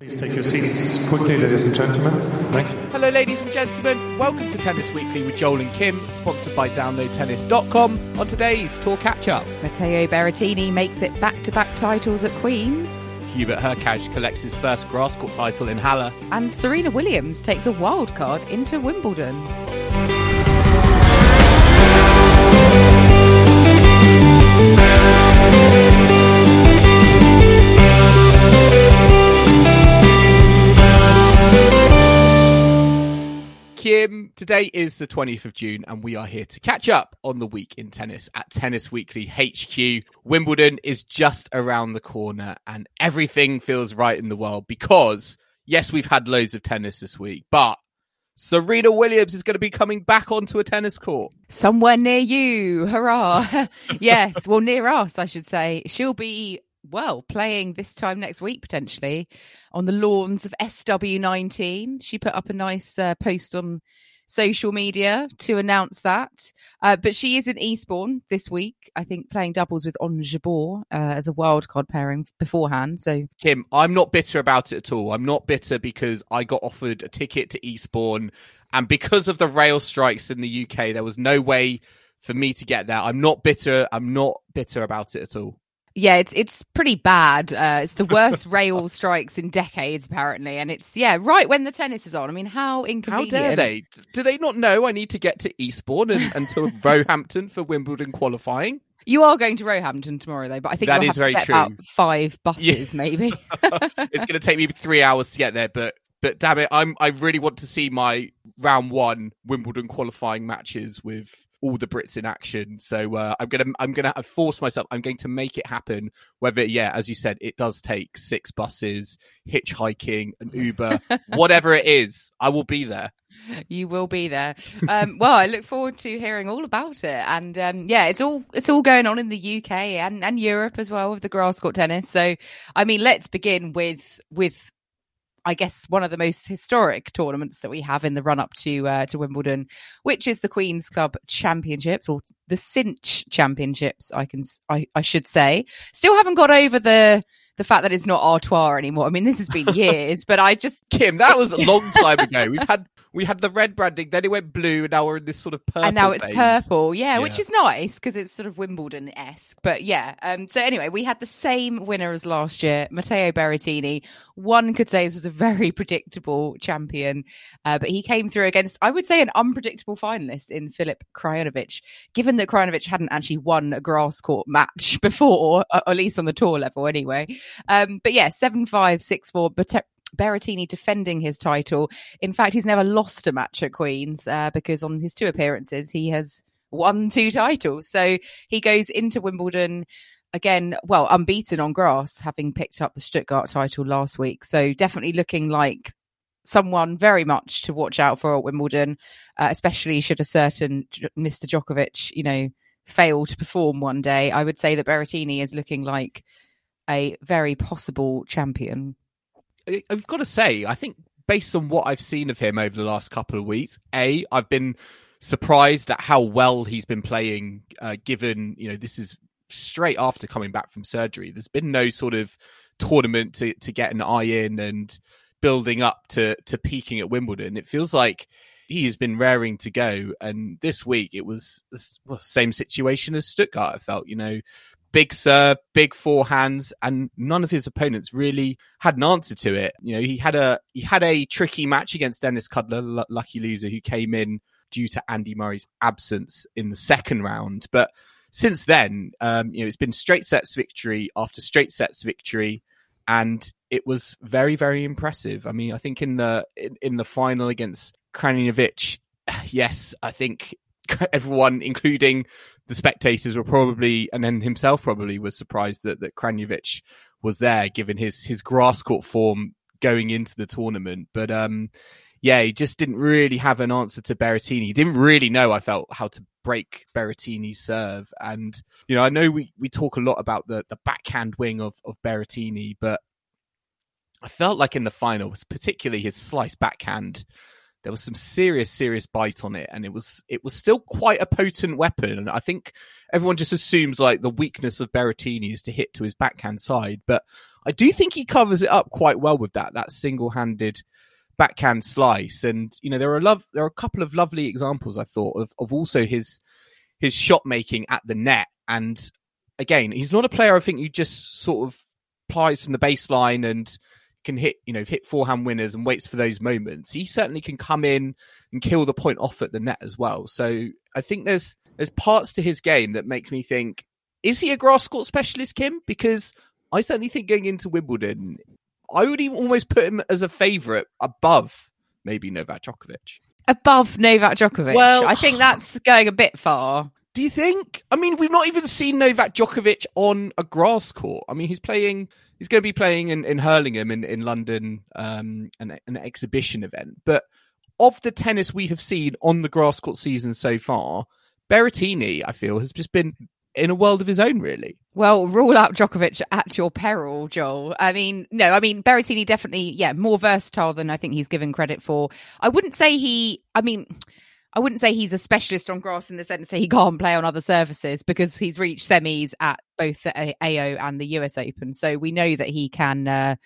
Please take your seats quickly, ladies and gentlemen. Thank you. Hello, ladies and gentlemen. Welcome to Tennis Weekly with Joel and Kim, sponsored by DownloadTennis.com. On today's Tour Catch Up, Matteo Berrettini makes it back to back titles at Queen's. Hubert Hurkacz collects his first grass court title in Halle. And Serena Williams takes a wild card into Wimbledon. Today is the 20th of June, and we are here to catch up on the week in tennis at Tennis Weekly HQ. Wimbledon is just around the corner, and everything feels right in the world because, yes, we've had loads of tennis this week, but Serena Williams is going to be coming back onto a tennis court. Somewhere near you. Hurrah. yes, well, near us, I should say. She'll be well, playing this time next week potentially on the lawns of SW19. She put up a nice uh, post on social media to announce that. Uh, but she is in Eastbourne this week, I think, playing doubles with Ons Jabeur uh, as a wildcard pairing beforehand. So, Kim, I'm not bitter about it at all. I'm not bitter because I got offered a ticket to Eastbourne, and because of the rail strikes in the UK, there was no way for me to get there. I'm not bitter. I'm not bitter about it at all. Yeah, it's it's pretty bad. Uh, it's the worst rail strikes in decades, apparently, and it's yeah, right when the tennis is on. I mean, how inconvenient! How dare they? Do they not know I need to get to Eastbourne and, and to Roehampton for Wimbledon qualifying? You are going to Roehampton tomorrow, though, but I think that is very true. Five buses, yeah. maybe. it's going to take me three hours to get there, but but damn it, I'm I really want to see my round one Wimbledon qualifying matches with all the Brits in action. So uh, I'm gonna I'm gonna force myself. I'm going to make it happen. Whether yeah, as you said, it does take six buses, hitchhiking, an Uber, whatever it is, I will be there. You will be there. Um, well, I look forward to hearing all about it. And um, yeah, it's all it's all going on in the UK and, and Europe as well with the grass court tennis. So, I mean, let's begin with with I guess one of the most historic tournaments that we have in the run up to uh, to Wimbledon, which is the Queen's Club Championships or the Cinch Championships. I can I, I should say. Still haven't got over the the fact that it's not Artois anymore. I mean, this has been years, but I just Kim, that was a long time ago. We've had we had the red branding, then it went blue, and now we're in this sort of purple. And now it's phase. purple, yeah, yeah, which is nice because it's sort of Wimbledon esque. But yeah, um, so anyway, we had the same winner as last year, Matteo Berrettini. One could say this was a very predictable champion, uh, but he came through against, I would say, an unpredictable finalist in Filip Krajinovic, given that Krajinovic hadn't actually won a grass court match before, uh, at least on the tour level anyway. Um, but yeah, 7 5, 6 4. But Berrettini defending his title. In fact, he's never lost a match at Queen's uh, because on his two appearances, he has won two titles. So he goes into Wimbledon again, well, unbeaten on grass, having picked up the Stuttgart title last week. So definitely looking like someone very much to watch out for at Wimbledon, uh, especially should a certain Mr. Djokovic, you know, fail to perform one day. I would say that Berrettini is looking like a very possible champion. I've got to say, I think based on what I've seen of him over the last couple of weeks, a I've been surprised at how well he's been playing. Uh, given you know this is straight after coming back from surgery, there's been no sort of tournament to to get an eye in and building up to to peaking at Wimbledon. It feels like he's been raring to go, and this week it was the same situation as Stuttgart. I felt you know big serve, big forehands, and none of his opponents really had an answer to it. You know, he had a he had a tricky match against Denis Kudla, l- lucky loser, who came in due to Andy Murray's absence in the second round. But since then, um, you know, it's been straight sets victory after straight sets victory, and it was very, very impressive. I mean, I think in the in, in the final against Krajinovic, yes, I think everyone, including the spectators were probably, and then himself probably was surprised that that Krajinovic was there, given his his grass court form going into the tournament. But um, yeah, he just didn't really have an answer to Berrettini. He didn't really know, I felt, how to break Berrettini's serve. And, you know, I know we, we talk a lot about the, the backhand wing of, of Berrettini, but I felt like in the finals, particularly his slice backhand, there was some serious, serious bite on it, and it was it was still quite a potent weapon. And I think everyone just assumes like the weakness of Berrettini is to hit to his backhand side, but I do think he covers it up quite well with that that single handed backhand slice. And you know there are love there are a couple of lovely examples I thought of of also his his shot making at the net. And again, he's not a player I think you just sort of plies from the baseline and can hit, you know, hit forehand winners and waits for those moments. He certainly can come in and kill the point off at the net as well. So I think there's there's parts to his game that makes me think, is he a grass court specialist, Kim? Because I certainly think going into Wimbledon, I would even almost put him as a favourite above maybe Novak Djokovic. Above Novak Djokovic. Well- I think that's going a bit far. Do you think? I mean, we've not even seen Novak Djokovic on a grass court. I mean, he's playing. He's going to be playing in, in Hurlingham in in London, um, an an exhibition event. But of the tennis we have seen on the grass court season so far, Berrettini, I feel, has just been in a world of his own. Really, Well, rule out Djokovic at your peril, Joel. I mean, no, I mean Berrettini definitely, yeah, more versatile than I think he's given credit for. I wouldn't say he. I mean. I wouldn't say he's a specialist on grass in the sense that he can't play on other surfaces because he's reached semis at both the AO and the US Open. So we know that he can uh,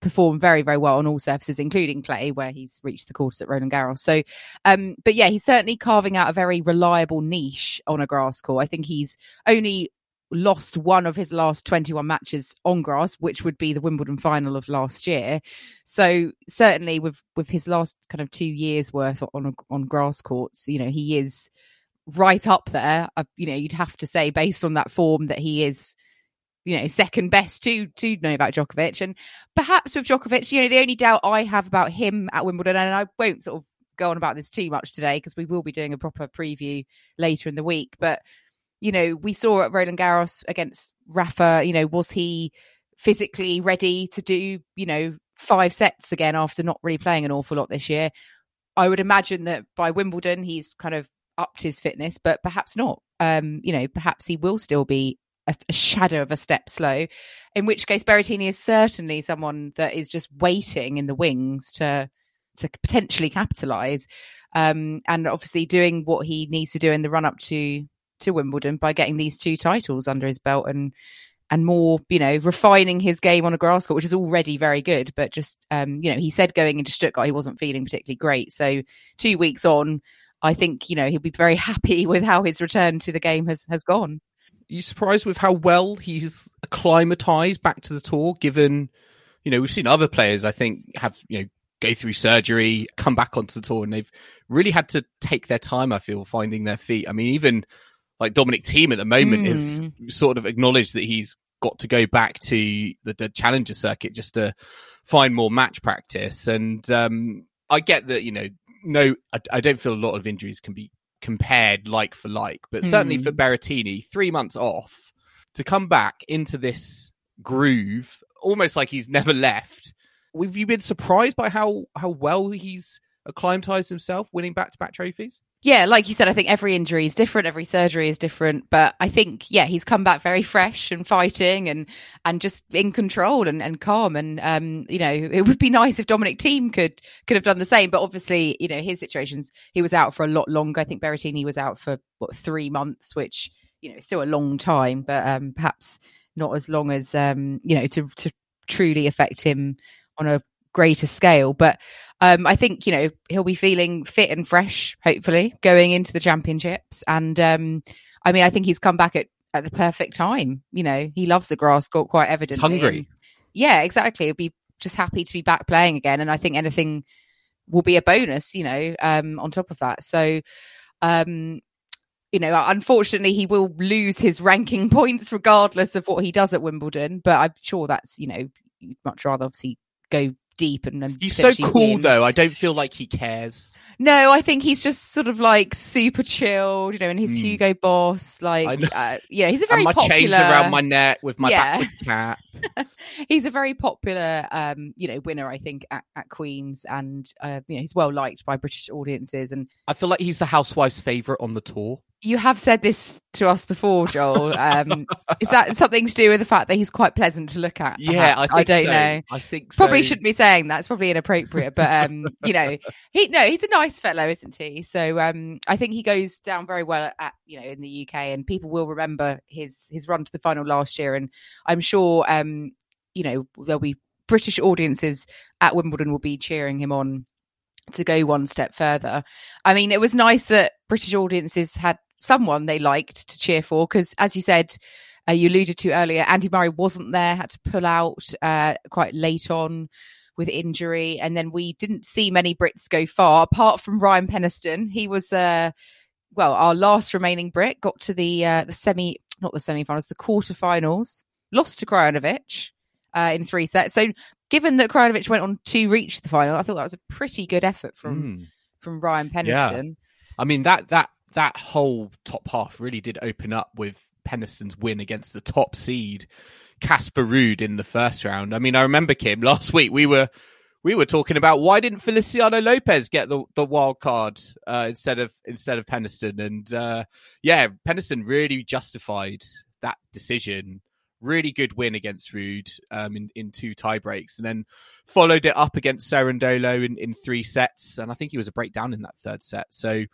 perform very, very well on all surfaces, including clay, where he's reached the quarters at Roland Garros. So, um, but yeah, he's certainly carving out a very reliable niche on a grass court. I think he's only lost one of his last 21 matches on grass which would be the Wimbledon final of last year. So certainly with with his last kind of 2 years worth on on grass courts you know he is right up there. Uh, you know you'd have to say based on that form that he is you know second best to to Novak Djokovic. And perhaps with Djokovic you know the only doubt I have about him at Wimbledon and I won't sort of go on about this too much today because we will be doing a proper preview later in the week but you know, we saw at Roland Garros against Rafa, you know, was he physically ready to do, you know, five sets again after not really playing an awful lot this year? I would imagine that by Wimbledon, he's kind of upped his fitness, but perhaps not. Um, you know, perhaps he will still be a, a shadow of a step slow, in which case Berrettini is certainly someone that is just waiting in the wings to to potentially capitalize um, and obviously doing what he needs to do in the run up to to Wimbledon by getting these two titles under his belt and and more, you know, refining his game on a grass court, which is already very good. But just, um, you know, he said going into Stuttgart he wasn't feeling particularly great. So two weeks on, I think you know he'll be very happy with how his return to the game has has gone. Are you surprised with how well he's acclimatized back to the tour? Given, you know, we've seen other players, I think, have you know go through surgery, come back onto the tour, and they've really had to take their time. I feel finding their feet. I mean, even like Dominic Thiem at the moment is sort of acknowledged that he's got to go back to the, the challenger circuit just to find more match practice. And um, I get that, you know, no, I, I don't feel a lot of injuries can be compared like for like, but certainly for Berrettini, three months off to come back into this groove, almost like he's never left. Have you been surprised by how how well he's acclimatized himself, winning back to back trophies? Yeah, like you said, I think every injury is different, every surgery is different, but I think yeah, he's come back very fresh and fighting and and just in control and, and calm and um you know, it would be nice if Dominic Thiem could could have done the same, but obviously, you know, his situations he was out for a lot longer. I think Berrettini was out for what 3 months, which you know, is still a long time, but um perhaps not as long as um you know to to truly affect him on a greater scale. But um, I think you know he'll be feeling fit and fresh, hopefully, going into the championships. And um, I mean, I think he's come back at at the perfect time. You know, he loves the grass court quite evidently. hungry. And yeah, exactly. He'll be just happy to be back playing again, and I think anything will be a bonus. You know, um, on top of that. So. Um, you know, unfortunately, he will lose his ranking points regardless of what he does at Wimbledon. But I'm sure that's, you know, you'd much rather obviously go deep and, and He's so cool win. though. I don't feel like he cares. No, I think he's just sort of like super chilled, you know, and his Mm. Hugo Boss, like, uh, yeah, he's a very and my popular. chains around my neck with my Yeah. cap. he's a very popular, um, you know, winner, I think, at, at Queens, and uh, you know, he's well liked by British audiences. And I feel like he's the housewife's favorite on the tour. You have said this to us before, Joel. Um, is that something to do with the fact that he's quite pleasant to look at? Yeah, I, think don't so. know. I think Probably so. shouldn't be saying that. It's probably inappropriate, but um, you know, he no, he's a nice fellow, isn't he? So um, I think he goes down very well at you know in the UK, and people will remember his his run to the final last year, and I'm sure um, you know there'll be British audiences at Wimbledon will be cheering him on to go one step further. I mean, it was nice that British audiences had someone they liked to cheer for because, as you said, uh, you alluded to earlier, Andy Murray wasn't there, had to pull out uh, quite late on with injury, and then we didn't see many Brits go far apart from Ryan Peniston. He was uh, well, our last remaining Brit got to the uh, the semi, not the semi-finals, the quarterfinals, lost to Krajinovic uh, in three sets. So, given that Krajinovic went on to reach the final, I thought that was a pretty good effort from Mm. from Ryan Yeah. Peniston. I mean that that that whole top half really did open up with Peniston's win against the top seed Casper Ruud in the first round. I mean, I remember Kim last week we were we were talking about why didn't Feliciano Lopez get the, the wild card uh, instead of instead of Peniston, and uh, yeah, Peniston really justified that decision. Really good win against Ruud um, in in two tie breaks, and then followed it up against Cerundolo in, in three sets, and I think he was a breakdown in that third set. So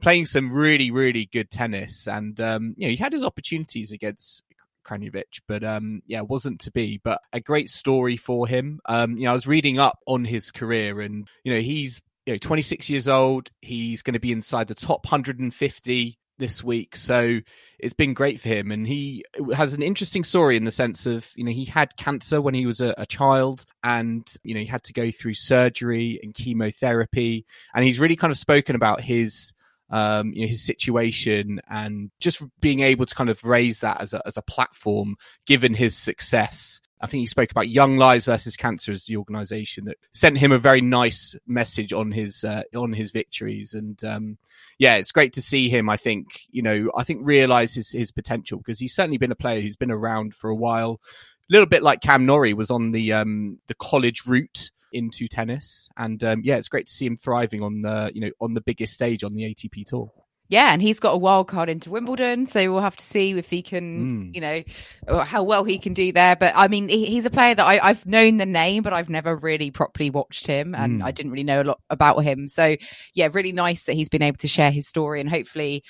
playing some really really good tennis, and um, you know he had his opportunities against Krajinovic, but um, yeah, wasn't to be. But a great story for him. Um, you know, I was reading up on his career, and you know he's you know 26 years old. He's going to be inside the top 150 this week, so it's been great for him. And he has an interesting story in the sense of you know he had cancer when he was a, a child, and you know he had to go through surgery and chemotherapy, and he's really kind of spoken about his um, you know, his situation and just being able to kind of raise that as a, as a platform, given his success. I think he spoke about Young Lives versus Cancer as the organisation that sent him a very nice message on his uh, on his victories, and um, yeah, it's great to see him. I think you know, I think realise his his potential because he's certainly been a player who's been around for a while, a little bit like Cam Norrie was on the um, the college route into tennis, and um, yeah, it's great to see him thriving on the you know on the biggest stage on the ATP tour. Yeah, and he's got a wild card into Wimbledon, so we'll have to see if he can, Mm. you know, how well he can do there. But I mean, he, he's a player that I, I've known the name, but I've never really properly watched him, and Mm. I didn't really know a lot about him. So yeah, really nice that he's been able to share his story and hopefully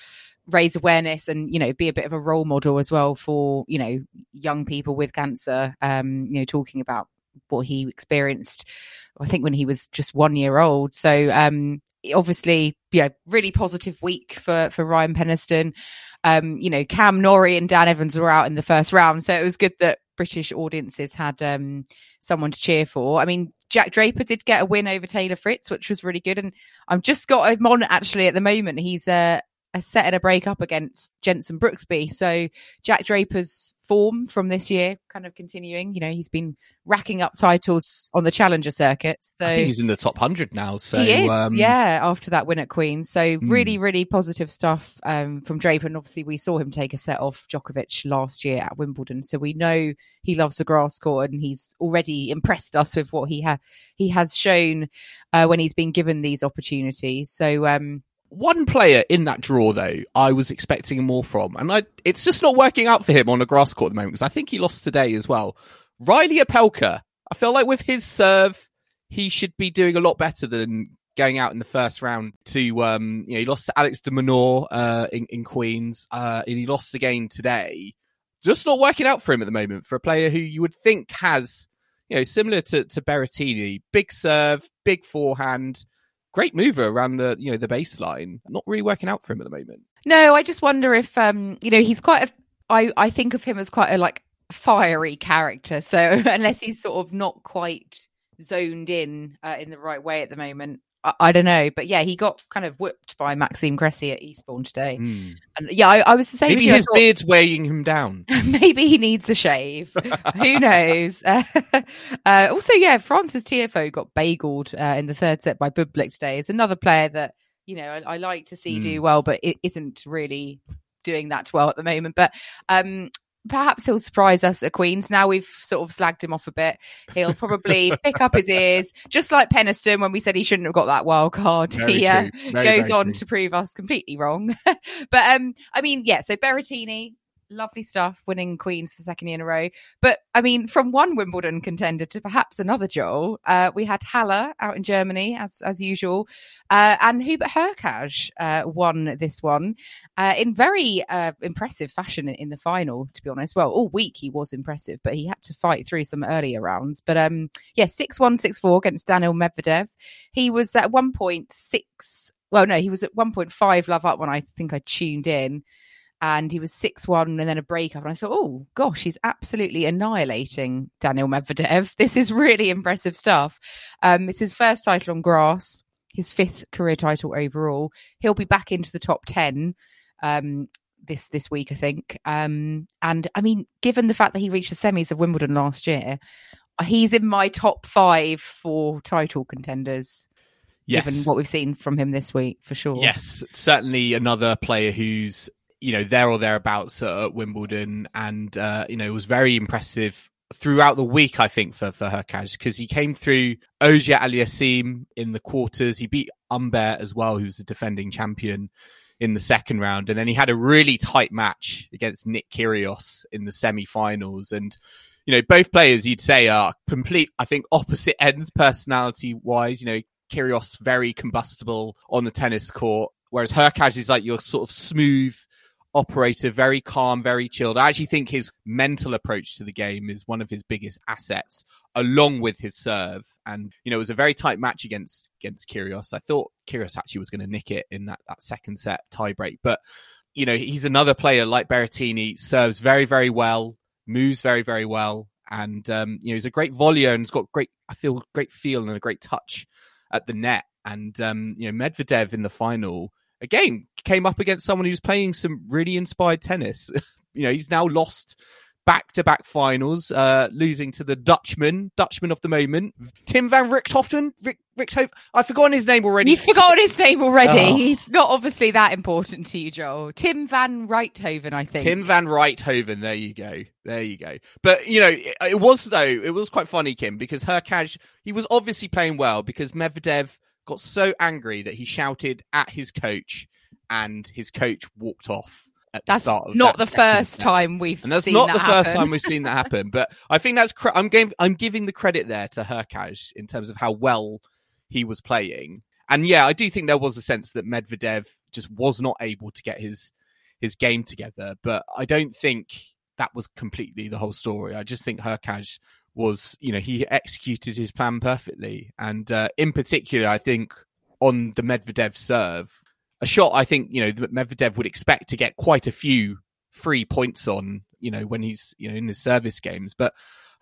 raise awareness and you know be a bit of a role model as well for you know young people with cancer. Um, you know, talking about what he experienced I think when he was just one year old. So um obviously, yeah, really positive week for for Ryan Peniston. Um, you know, Cam Norrie and Dan Evans were out in the first round, so it was good that British audiences had um someone to cheer for. I mean, Jack Draper did get a win over Taylor Fritz, which was really good. And I've just got him on actually at the moment. He's uh, a set and a break up against Jenson Brooksby. So Jack Draper's form from this year kind of continuing. You know, he's been racking up titles on the challenger circuit. So I think he's in the top hundred now. So he is, um, yeah, after that win at Queen. So really, really positive stuff um, from Draper. And obviously, we saw him take a set off Djokovic last year at Wimbledon. So we know he loves the grass court, and he's already impressed us with what he ha- he has shown uh, when he's been given these opportunities. So um, One player in that draw, though, I was expecting more from, and I, it's just not working out for him on the grass court at the moment because I think he lost today as well. Reilly Opelka, I feel like with his serve, he should be doing a lot better than going out in the first round to, um, you know, he lost to Alex de Minaur uh, in, in Queens, uh, and he lost again today. Just not working out for him at the moment for a player who you would think has, you know, similar to, to Berrettini, big serve, big forehand, great mover around the you know the baseline. Not really working out for him at the moment. no, I just wonder if um, you know he's quite a. I I think of him as quite a like fiery character. So unless he's sort of not quite zoned in uh, in the right way at the moment, I, I, don't know, but yeah, he got kind of whipped by Maxime Cressy at Eastbourne today. Mm. And yeah, I, I, was the same. Maybe his thought, beard's weighing him down. maybe he needs a shave. Who knows? Uh, uh, also, yeah, Frances Tiafoe got bageled uh, in the third set by Bublik today. Is another player that you know I, I like to see mm. do well, but it isn't really doing that well at the moment. But um, perhaps he'll surprise us at Queens. Now we've sort of slagged him off a bit. He'll probably pick up his ears, just like Peniston when we said he shouldn't have got that wild card. Very he uh, very, goes very on true. to prove us completely wrong. but um, I mean, yeah. So Berrettini, lovely stuff, winning Queens for the second year in a row. But I mean, from one Wimbledon contender to perhaps another, Joel, uh, we had Halle out in Germany as as usual, uh, and Hubert Hurkacz uh, won this one uh, in very uh, impressive fashion in, in, the final. To be honest, well, all week he was impressive, but he had to fight through some earlier rounds. But um, yeah, six one six four against Daniil Medvedev. He was at one point six. Well, no, he was at 1.5 love up when I think I tuned in and he was 6 1 and then a breakup. And I thought, oh gosh, he's absolutely annihilating Daniil Medvedev. This is really impressive stuff. Um, it's his first title on grass, his fifth career title overall. He'll be back into the top 10 um, this this week, I think. Um, and I mean, given the fact that he reached the semis of Wimbledon last year, he's in my top five for title contenders. Yes. Given what we've seen from him this week, for sure. Yes, certainly another player who's you know there or thereabouts at Wimbledon, and uh, you know it was very impressive throughout the week. I think for for Hurkacz because he came through Auger Aliassime in the quarters. He beat Humbert as well, who's the defending champion in the second round, and then he had a really tight match against Nick Kyrgios in the semi-finals, and. You know, both players you'd say are complete, I think, opposite ends personality wise. You know, Kyrgios very combustible on the tennis court, whereas Hurkacz is like your sort of smooth, operator, very calm, very chilled. I actually think his mental approach to the game is one of his biggest assets, along with his serve. And you know, it was a very tight match against against Kyrgios. I thought Kyrgios actually was going to nick it in that that second set tiebreak, but you know, he's another player like Berrettini, serves very very well, moves very very well, and um, you know, he's a great volleyer and he's got great, I feel, great feel and a great touch at the net. And um, you know, Medvedev in the final again came up against someone who's playing some really inspired tennis. you know, he's now lost back to back finals, uh, losing to the Dutchman, Dutchman of the moment, Tim van Richthofen. Rick, Richthofen. I've forgotten his name already. You've forgotten his name already. Oh. He's not obviously that important to you, Joel. Tim van Rijthoven, I think. Tim van Rijthoven. There you go. There you go. But, you know, it, it was, though, it was quite funny, Kim, because Hurkacz, he was obviously playing well because Medvedev got so angry that he shouted at his coach and his coach walked off at that's the start of not that the first time we've and that's seen not that the happen. first time we've seen that happen but i think that's cr- i'm giving i'm giving the credit there to Hurkacz in terms of how well he was playing. And yeah i do think there was a sense that medvedev just was not able to get his his game together but i don't think that was completely the whole story. I just think Hurkacz was you know he executed his plan perfectly and uh, in particular i think on the medvedev serve a shot I think, you know, Medvedev would expect to get quite a few free points on, you know, when he's, you know, in his service games. But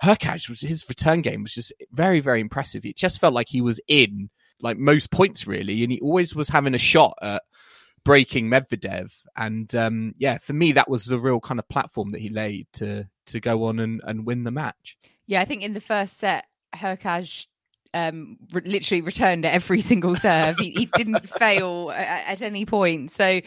Hurkacz was his return game was just very, very impressive. It just felt like he was in like most points really, and he always was having a shot at breaking Medvedev. And um, yeah, for me, that was the real kind of platform that he laid to to go on and, and win the match. Yeah, I think in the first set, Hurkacz um, re- literally returned every single serve. he, he didn't fail at, at, any point. So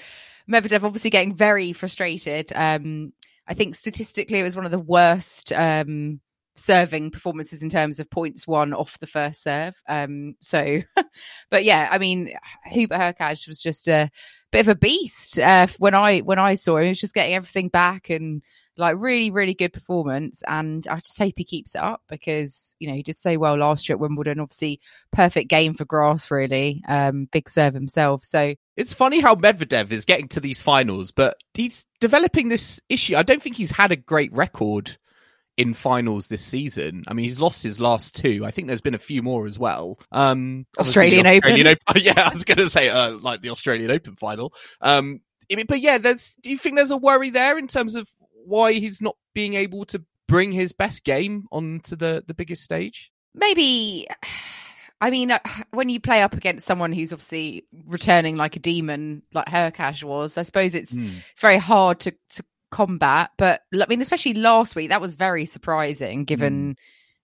Medvedev obviously getting very frustrated. Um, I think statistically it was one of the worst um, serving performances in terms of points won off the first serve. Um, so, but yeah, I mean, Hubert Hurkacz was just a bit of a beast uh, when I when I saw him. He was just getting everything back and like really, really good performance. And I just hope he keeps it up because, you know, he did so well last year at Wimbledon. Obviously, perfect game for grass, really. Um, big serve himself. So it's funny how Medvedev is getting to these finals, but he's developing this issue. I don't think he's had a great record in finals this season. I mean, he's lost his last two. I think there's been a few more as well. Um, Australian, Australian Open. Open. Yeah, I was going to say uh, like the Australian Open final. Um, but yeah, there's. Do you think there's a worry there in terms of why he's not being able to bring his best game onto the the biggest stage? Maybe I mean, uh, when you play up against someone who's obviously returning like a demon, like Hurkacz was, I suppose it's Mm. it's very hard to to combat. But I mean, especially last week, that was very surprising, given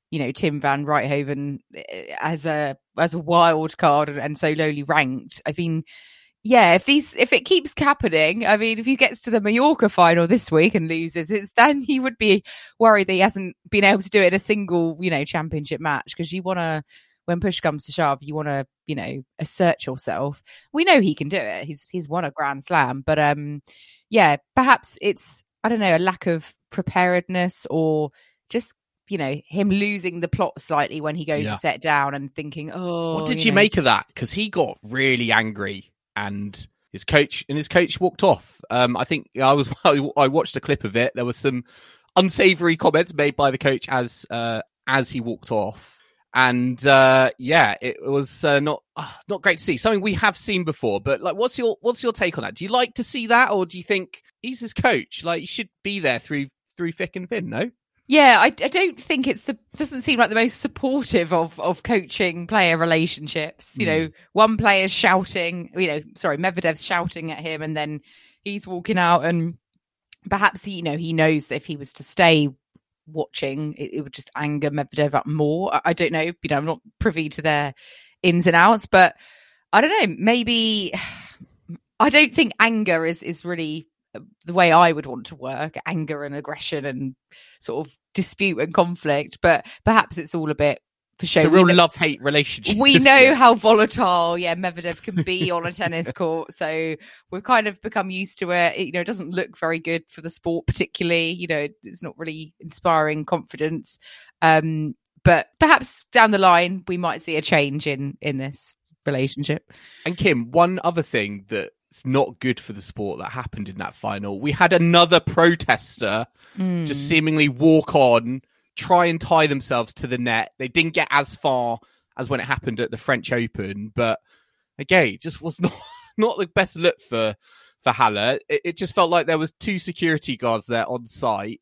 you know Tim Van Rijthoven eh, as a as a wild card and so lowly ranked. I mean, yeah, if these if it keeps happening, I mean, if he gets to the Mallorca final this week and loses, it's then he would be worried that he hasn't been able to do it in a single you know championship match because you want to. When push comes to shove, you want to, you know, assert yourself. We know he can do it. He's he's won a Grand Slam, but um, yeah, perhaps it's I don't know a lack of preparedness or just you know him losing the plot slightly when he goes Yeah. to set down and thinking, oh, what did you, know. make of that? Because he got really angry and his coach and his coach walked off. Um, I think I was I watched a clip of it. There was some unsavory comments made by the coach as uh, as he walked off. And uh, yeah, it was uh, not uh, not great to see. Something we have seen before, but like, what's your what's your take on that? Do you like to see that, or do you think he's his coach? Like, he should be there through through thick and thin. No, Yeah, I, I don't think it's the doesn't seem like the most supportive of of coaching player relationships. You know, hmm. one player's shouting, you know, sorry, Medvedev's shouting at him, and then he's walking out, and perhaps you know he knows that if he was to stay watching, it, it would just anger Medvedev up more. I, I don't know. You know, I'm not privy to their ins and outs, but I don't know. Maybe I don't think anger is is really the way I would want to work. Anger and aggression and sort of dispute and conflict, but perhaps it's all a bit for show. it's a real love hate relationship. we know it? how volatile, yeah, Medvedev can be on a tennis court. So we've kind of become used to it. it. You know, it doesn't look very good for the sport, particularly. You know, it's not really inspiring confidence. Um, but perhaps down the line, we might see a change in in this relationship. And Kim, one other thing that's not good for the sport that happened in that final, we had another protester Mm. just seemingly walk on, try and tie themselves to the net. They didn't get as far as when it happened at the French Open, but again, it just was not not the best look for for Halle. It, it just felt like there was two security guards there on site,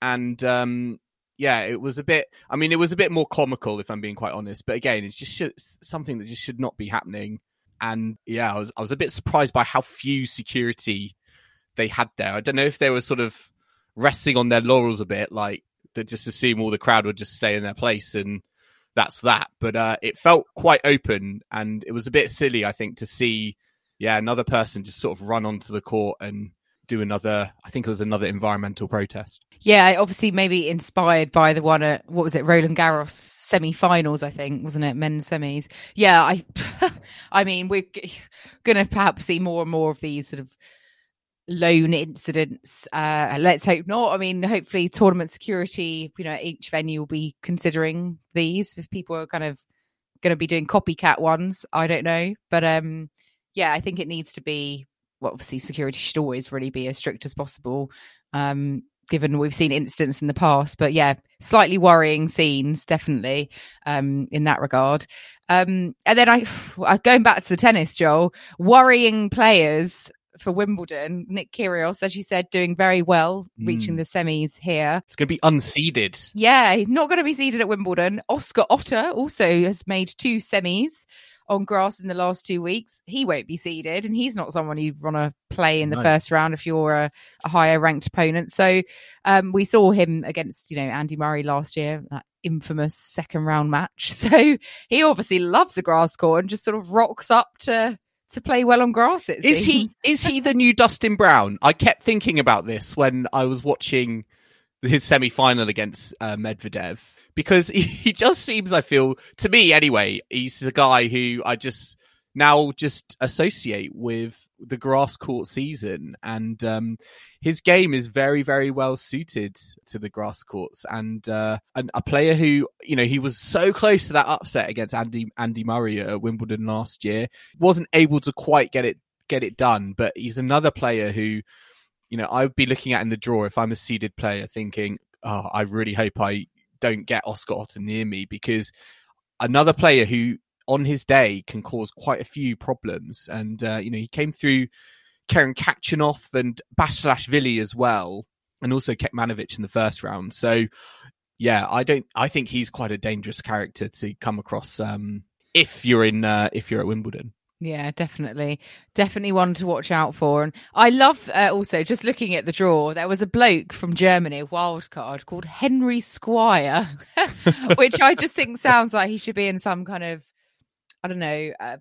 and um, yeah, it was a bit. I mean, it was a bit more comical if I'm being quite honest. But again, it's just should, something that just should not be happening. And yeah, I was I was a bit surprised by how few security they had there. I don't know if they were sort of resting on their laurels a bit, like they just assume all the crowd would just stay in their place and that's that. But uh, it felt quite open, and it was a bit silly, I think, to see yeah another person just sort of run onto the court and do another. I think it was another environmental protest. Yeah, obviously maybe inspired by the one at what was it, Roland Garros semi-finals, I think, wasn't it, men's semis? Yeah, I, I mean, we're gonna perhaps see more and more of these sort of lone incidents. Uh, let's hope not. I mean, hopefully, tournament security, you know, each venue will be considering these. If people are kind of going to be doing copycat ones, I don't know, but um, yeah, I think it needs to be. Well, obviously, security should always really be as strict as possible. Um, given we've seen incidents in the past. But yeah, slightly worrying scenes, definitely, um, in that regard. Um, and then I, going back to the tennis, Joel, worrying players for Wimbledon. Nick Kyrgios, as you said, doing very well, reaching Mm. the semis here. It's going to be unseeded. Yeah, he's not going to be seeded at Wimbledon. Oscar Otte also has made two semis on grass in the last two weeks. He won't be seeded, and he's not someone you'd want to play in the No. first round if you're a, a higher ranked opponent. So um, we saw him against, you know, Andy Murray last year, that infamous second round match. So he obviously loves the grass court and just sort of rocks up to to play well on grass. It Is he is he the new Dustin Brown? I kept thinking about this when I was watching his semi final against uh, Medvedev because he, just seems, I feel, to me anyway, he's a guy who I just now just associate with the grass court season, and um, his game is very, very well suited to the grass courts, and uh, and a player who you know he was so close to that upset against Andy Andy Murray at Wimbledon last year, wasn't able to quite get it get it done, but he's another player who you know I would be looking at in the draw if I'm a seeded player, thinking, oh, I really hope I don't get Oscar Otte near me because another player who on his day can cause quite a few problems. And, uh, you know, he came through Karen Khachanov and Basilashvili as well, and also Kekmanovic in the first round. So, yeah, I don't, I think he's quite a dangerous character to come across, um, if you're in uh, if you're at Wimbledon. Yeah, definitely. Definitely one to watch out for. And I love uh, also just looking at the draw, there was a bloke from Germany, a wild card called Henri Squire, which I just think sounds like he should be in some kind of, I don't know, uh,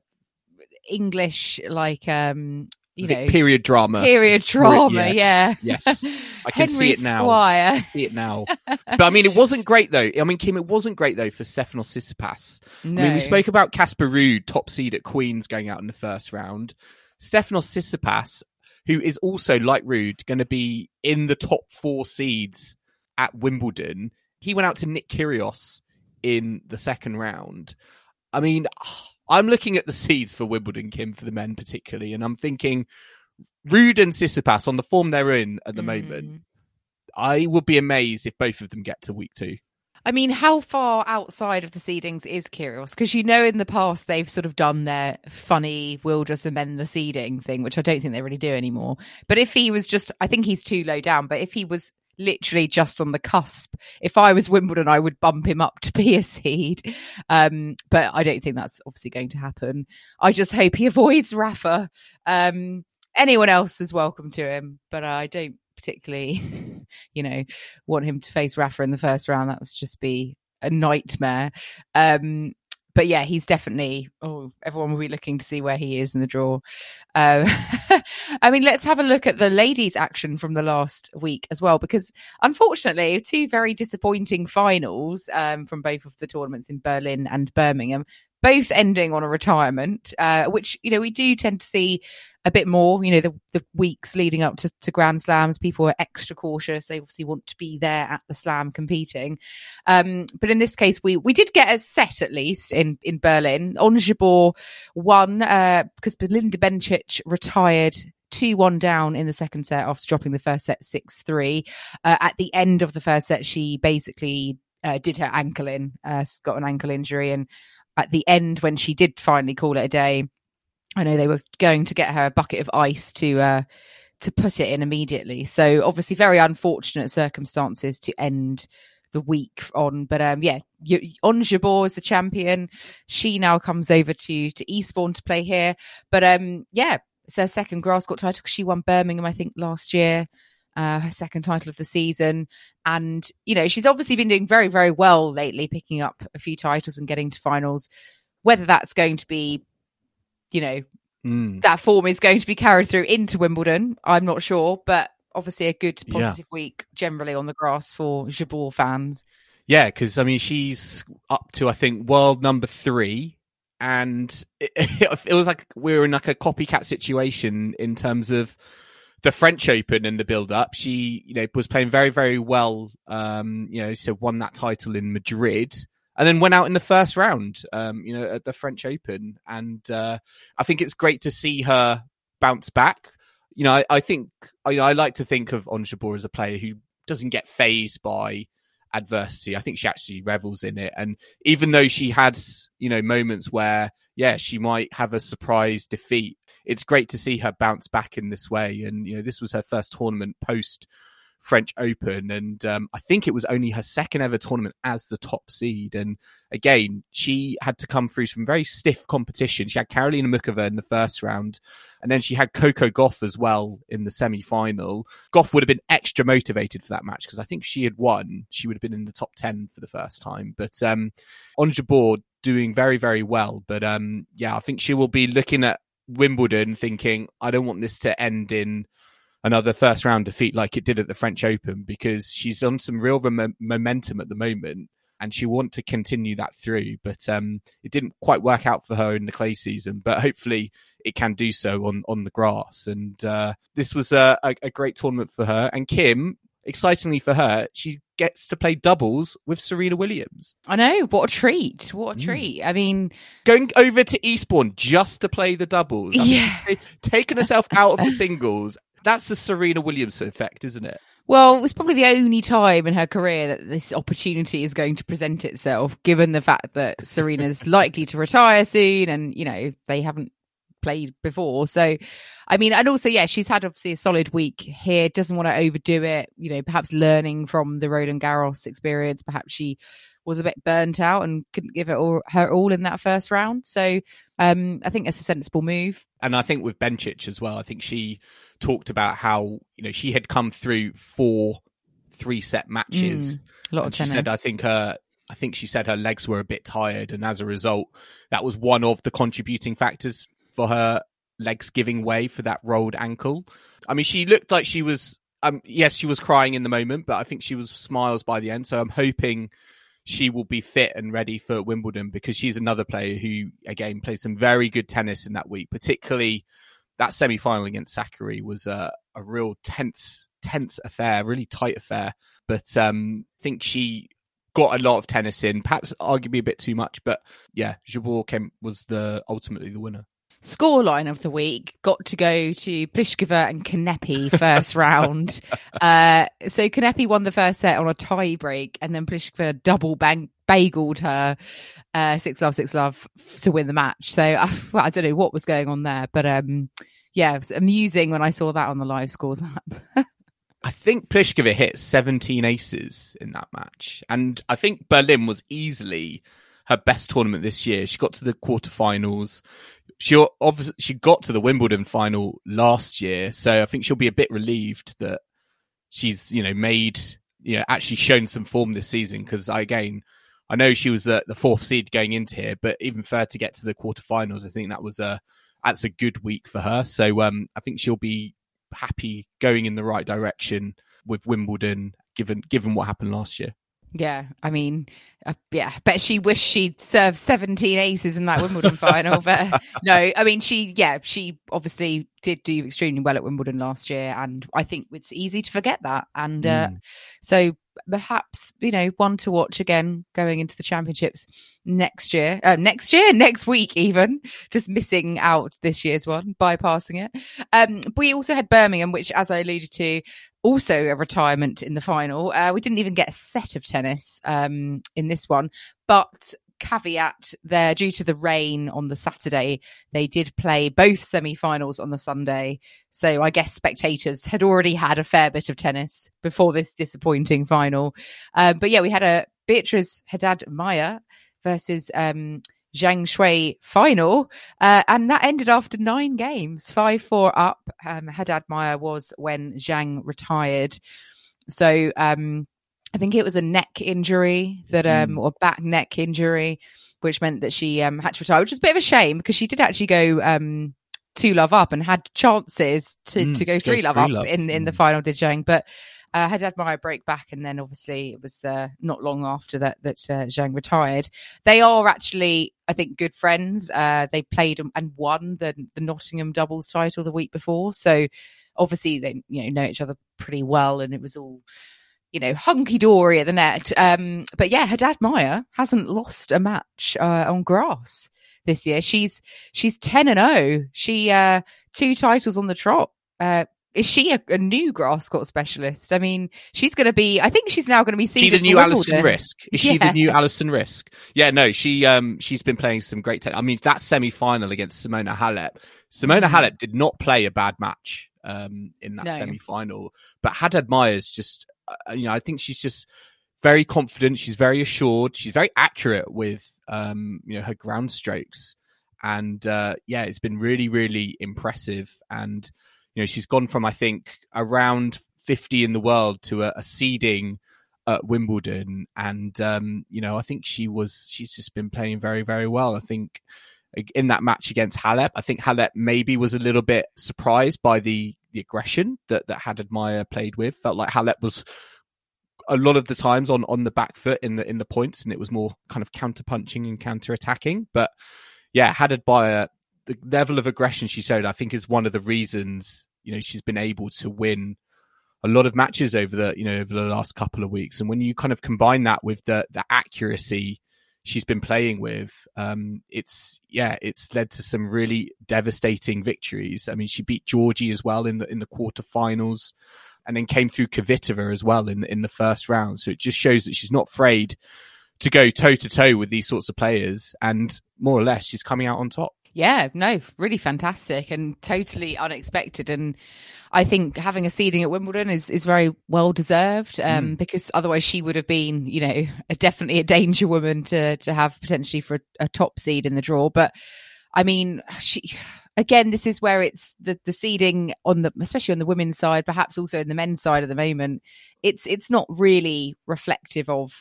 English, like, um, you know, period drama. Period drama, yes, yeah. Yes. I can see it now. Squire. I can see it now. but I mean, it wasn't great though. I mean, Kim, it wasn't great though for Stefanos Tsitsipas. No. I mean, we spoke about Casper Ruud, top seed at Queens, going out in the first round. Stefanos Tsitsipas, who is also like Ruud, going to be in the top four seeds at Wimbledon. He went out to Nick Kyrgios in the second round. I mean, ah, I'm looking at the seeds for Wimbledon, Kim, for the men particularly, and I'm thinking Ruud and Tsitsipas on the form they're in at the Mm. moment. I would be amazed if both of them get to week two. I mean, how far outside of the seedings is Kyrgios? Because you know, in the past they've sort of done their funny "we'll just amend the seeding" thing, which I don't think they really do anymore. But if he was just, I think he's too low down. But if he was literally just on the cusp, if I was Wimbledon, I would bump him up to be a seed. Um, but I don't think that's obviously going to happen. I just hope he avoids Rafa. Um, anyone else is welcome to him, but I don't particularly, you know, want him to face Rafa in the first round. That would just be a nightmare. Um, but yeah, he's definitely. Oh, everyone will be looking to see where he is in the draw. Uh, I mean, let's have a look at the ladies' action from the last week as well, because unfortunately, two very disappointing finals um, from both of the tournaments in Berlin and Birmingham, both ending on a retirement, uh, which you know we do tend to see a bit more. You know, the, the weeks leading up to, to Grand Slams, people are extra cautious. They obviously want to be there at the Slam competing. Um, but in this case, we we did get a set at least in in Berlin. Ons Jabeur won uh, because Belinda Bencic retired. 2 1 down in the second set after dropping the first set 6 3. Uh, at the end of the first set, she basically uh, did her ankle in, uh, got an ankle injury. And at the end, when she did finally call it a day, I know they were going to get her a bucket of ice to uh, to put it in immediately. So obviously, very unfortunate circumstances to end the week on. But um, yeah, Ons is the champion. She now comes over to to Eastbourne to play here. But um, yeah, it's her second grass court title. She won Birmingham, I think, last year. Uh, her second title of the season. And, you know, she's obviously been doing very, very well lately, picking up a few titles and getting to finals. Whether that's going to be, you know, Mm. that form is going to be carried through into Wimbledon. I'm not sure, but obviously a good Yeah. positive week generally on the grass for Jabeur fans. Yeah, because I mean, she's up to I think world number three, and it, it was like we were in like a copycat situation in terms of the French Open and the build up. She, you know, was playing very, very well. Um, you know, so won that title in Madrid. And then went out in the first round, um, you know, at the French Open. And uh, I think it's great to see her bounce back. You know, I, I think I, I like to think of Ons Jabeur as a player who doesn't get phased by adversity. I think she actually revels in it. And even though she had, you know, moments where, yeah, she might have a surprise defeat, it's great to see her bounce back in this way. And, you know, this was her first tournament post French Open. And um, I think it was only her second ever tournament as the top seed. And again, she had to come through some very stiff competition. She had Karolina Muchova in the first round, and then she had Coco Gauff as well in the semi final. Gauff would have been extra motivated for that match because I think she had won. She would have been in the top 10 for the first time. But um, Ons Jabeur doing very, very well. But um, yeah, I think she will be looking at Wimbledon thinking, I don't want this to end in another first round defeat like it did at the French Open because she's on some real rem- momentum at the moment and she want to continue that through. But um, it didn't quite work out for her in the clay season, but hopefully it can do so on, on the grass. And uh, this was a, a, a great tournament for her. And Kim, excitingly for her, she gets to play doubles with Serena Williams. I know what a treat! What a Mm. treat! I mean, Going over to Eastbourne just to play the doubles. I mean, Yeah. taking herself out of the singles. That's the Serena Williams effect, isn't it? well, it's probably the only time in her career that this opportunity is going to present itself, given the fact that Serena's likely to retire soon, and you know they haven't played before. So, I mean, and also, yeah, she's had obviously a solid week here. Doesn't want to overdo it. You know, perhaps learning from the Roland Garros experience. Perhaps she was a bit burnt out and couldn't give it all her all in that first round. So, um, I think it's a sensible move. And I think with Bencic as well, I think she talked about how you know she had come through four three set matches. Mm, a lot of and she tennis. said, I think her. I think she said her legs were a bit tired, and as a result, that was one of the contributing factors for her legs giving way for that rolled ankle. I mean, she looked like she was. Um, yes, she was crying in the moment, but I think she was smiles by the end. So I'm hoping she will be fit and ready for Wimbledon because she's another player who, again, played some very good tennis in that week. Particularly that semi final against Sakkari was a, a real tense, tense affair, really tight affair. But um, I think she got a lot of tennis in, perhaps arguably a bit too much. But yeah, Jabeur came was the ultimately the winner. Scoreline of the week got to go to Pliskova and Kanepi first round. Uh, so Kanepi won the first set on a tie break, and then Pliskova double bang bageled her uh, six love six love to win the match. So uh, well, I don't know what was going on there, but um, yeah, it was amusing when I saw that on the live scores app. I think Pliskova hit 17 aces in that match. And I think Berlin was easily her best tournament this year. She got to the quarterfinals. She obviously she got to the Wimbledon final last year, so I think she'll be a bit relieved that she's you know made you know actually shown some form this season. Because again, I know she was the, the fourth seed going into here, but even fair to get to the quarterfinals, I think that was a that's a good week for her. So um, I think she'll be happy going in the right direction with Wimbledon, given given what happened last year. Yeah, I mean, uh, yeah, bet she wished she'd served 17 aces in that Wimbledon final. But no, I mean, she, yeah, she obviously did do extremely well at Wimbledon last year. And I think it's easy to forget that. And uh, Mm. so perhaps, you know, one to watch again going into the championships next year, uh, next year, next week, even just missing out this year's one, bypassing it. Um, we also had Birmingham, which, as I alluded to, also a retirement in the final. Uh, we didn't even get a set of tennis um, in this one, but caveat there due to the rain on the Saturday, they did play both semi-finals on the Sunday. So I guess spectators had already had a fair bit of tennis before this disappointing final. Uh, but yeah, we had a Beatriz Haddad Maia versus um, Zhang Shuai final, uh, and that ended after nine games, five four up. Um, Haddad Maia was when Zhang retired. So um, I think it was a neck injury that, um, or back neck injury, which meant that she um, had to retire, which was a bit of a shame because she did actually go um, two love up and had chances to, Mm, to go go three love up in, in the Mm. final, did Zhang. But uh, Haddad Maia break back, and then obviously it was uh, not long after that that uh, Zhang retired. They are actually, I think, good friends. Uh, they played and- and won the the Nottingham doubles title the week before, so obviously they you know know each other pretty well, and it was all you know hunky dory at the net. Um, but yeah, Haddad Maia hasn't lost a match uh, on grass this year. She's she's ten and zero. She uh, two titles on the trot. Uh, is she a, a new grass court specialist? I mean, she's going to be. I think she's now going to be she the new Alison. Risk? Is she the new Alison Risk? Yeah, no, she um she's been playing some great tennis. I mean, that semi final against Simona Halep. Simona Mhm. Halep did not play a bad match um in that No. semi final, but Haddad Myers just you know I think she's just very confident. She's very assured. She's very accurate with um you know her ground strokes, and uh yeah, it's been really really impressive. And you know she's gone from I think around fifty in the world to a, a seeding at Wimbledon, and um, you know, I think she was she's just been playing very, very well. I think in that match against Halep, I think Halep maybe was a little bit surprised by the the aggression that that Haddad Maia played with. Felt like Halep was a lot of the times on on the back foot in the in the points, and it was more kind of counter punching and counter attacking. But yeah, Haddad Maia, the level of aggression she showed, I think, is one of the reasons you know she's been able to win a lot of matches over the you know over the last couple of weeks and when you kind of combine that with the the accuracy she's been playing with um it's yeah it's led to some really devastating victories. I mean she beat Giorgi as well in the in the quarterfinals and then came through Kvitova as well in in the first round. So it just shows that she's not afraid to go toe to toe with these sorts of players. And more or less she's coming out on top Yeah, no, really fantastic and totally unexpected. And I think having a seeding at Wimbledon is, is very well deserved um, mm. because otherwise she would have been, you know, a, definitely a danger woman to to have potentially for a, a top seed in the draw. But I mean, she again, this is where it's the the seeding on the especially on the women's side, perhaps also in the men's side at the moment. It's it's not really reflective of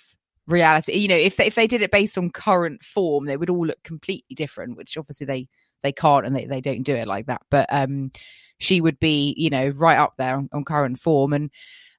reality. You know, if they, if they did it based on current form, they would all look completely different, which obviously they they can't and they, they don't do it like that. But um she would be, you know, right up there on, on current form. And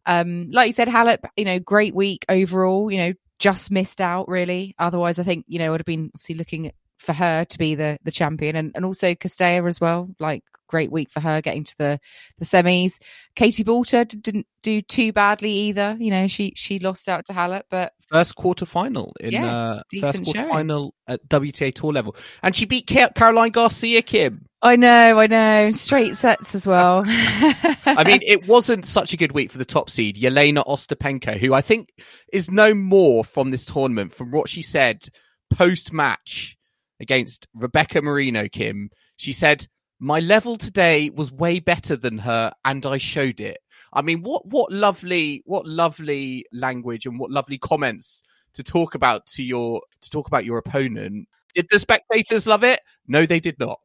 um like you said, Halep, you know, great week overall, you know, just missed out really. Otherwise I think, you know, would have been obviously looking for her to be the the champion and, and also Castella as well. Like great week for her getting to the the semis. Katie Boulter didn't do too badly either. You know, she she lost out to Halep, but first quarter final in yeah, uh, first quarter final at WTA tour level, and she beat Caroline Garcia. Kim, I know, I know, straight sets as well. I mean, it wasn't such a good week for the top seed, Yelena Ostapenko, who I think is no more from this tournament from what she said post match against Rebecca Marino. Kim, she said my level today was way better than her and I showed it. I mean, what what lovely what lovely language and what lovely comments to talk about to your to talk about your opponent. Did the spectators love it? No, they did not.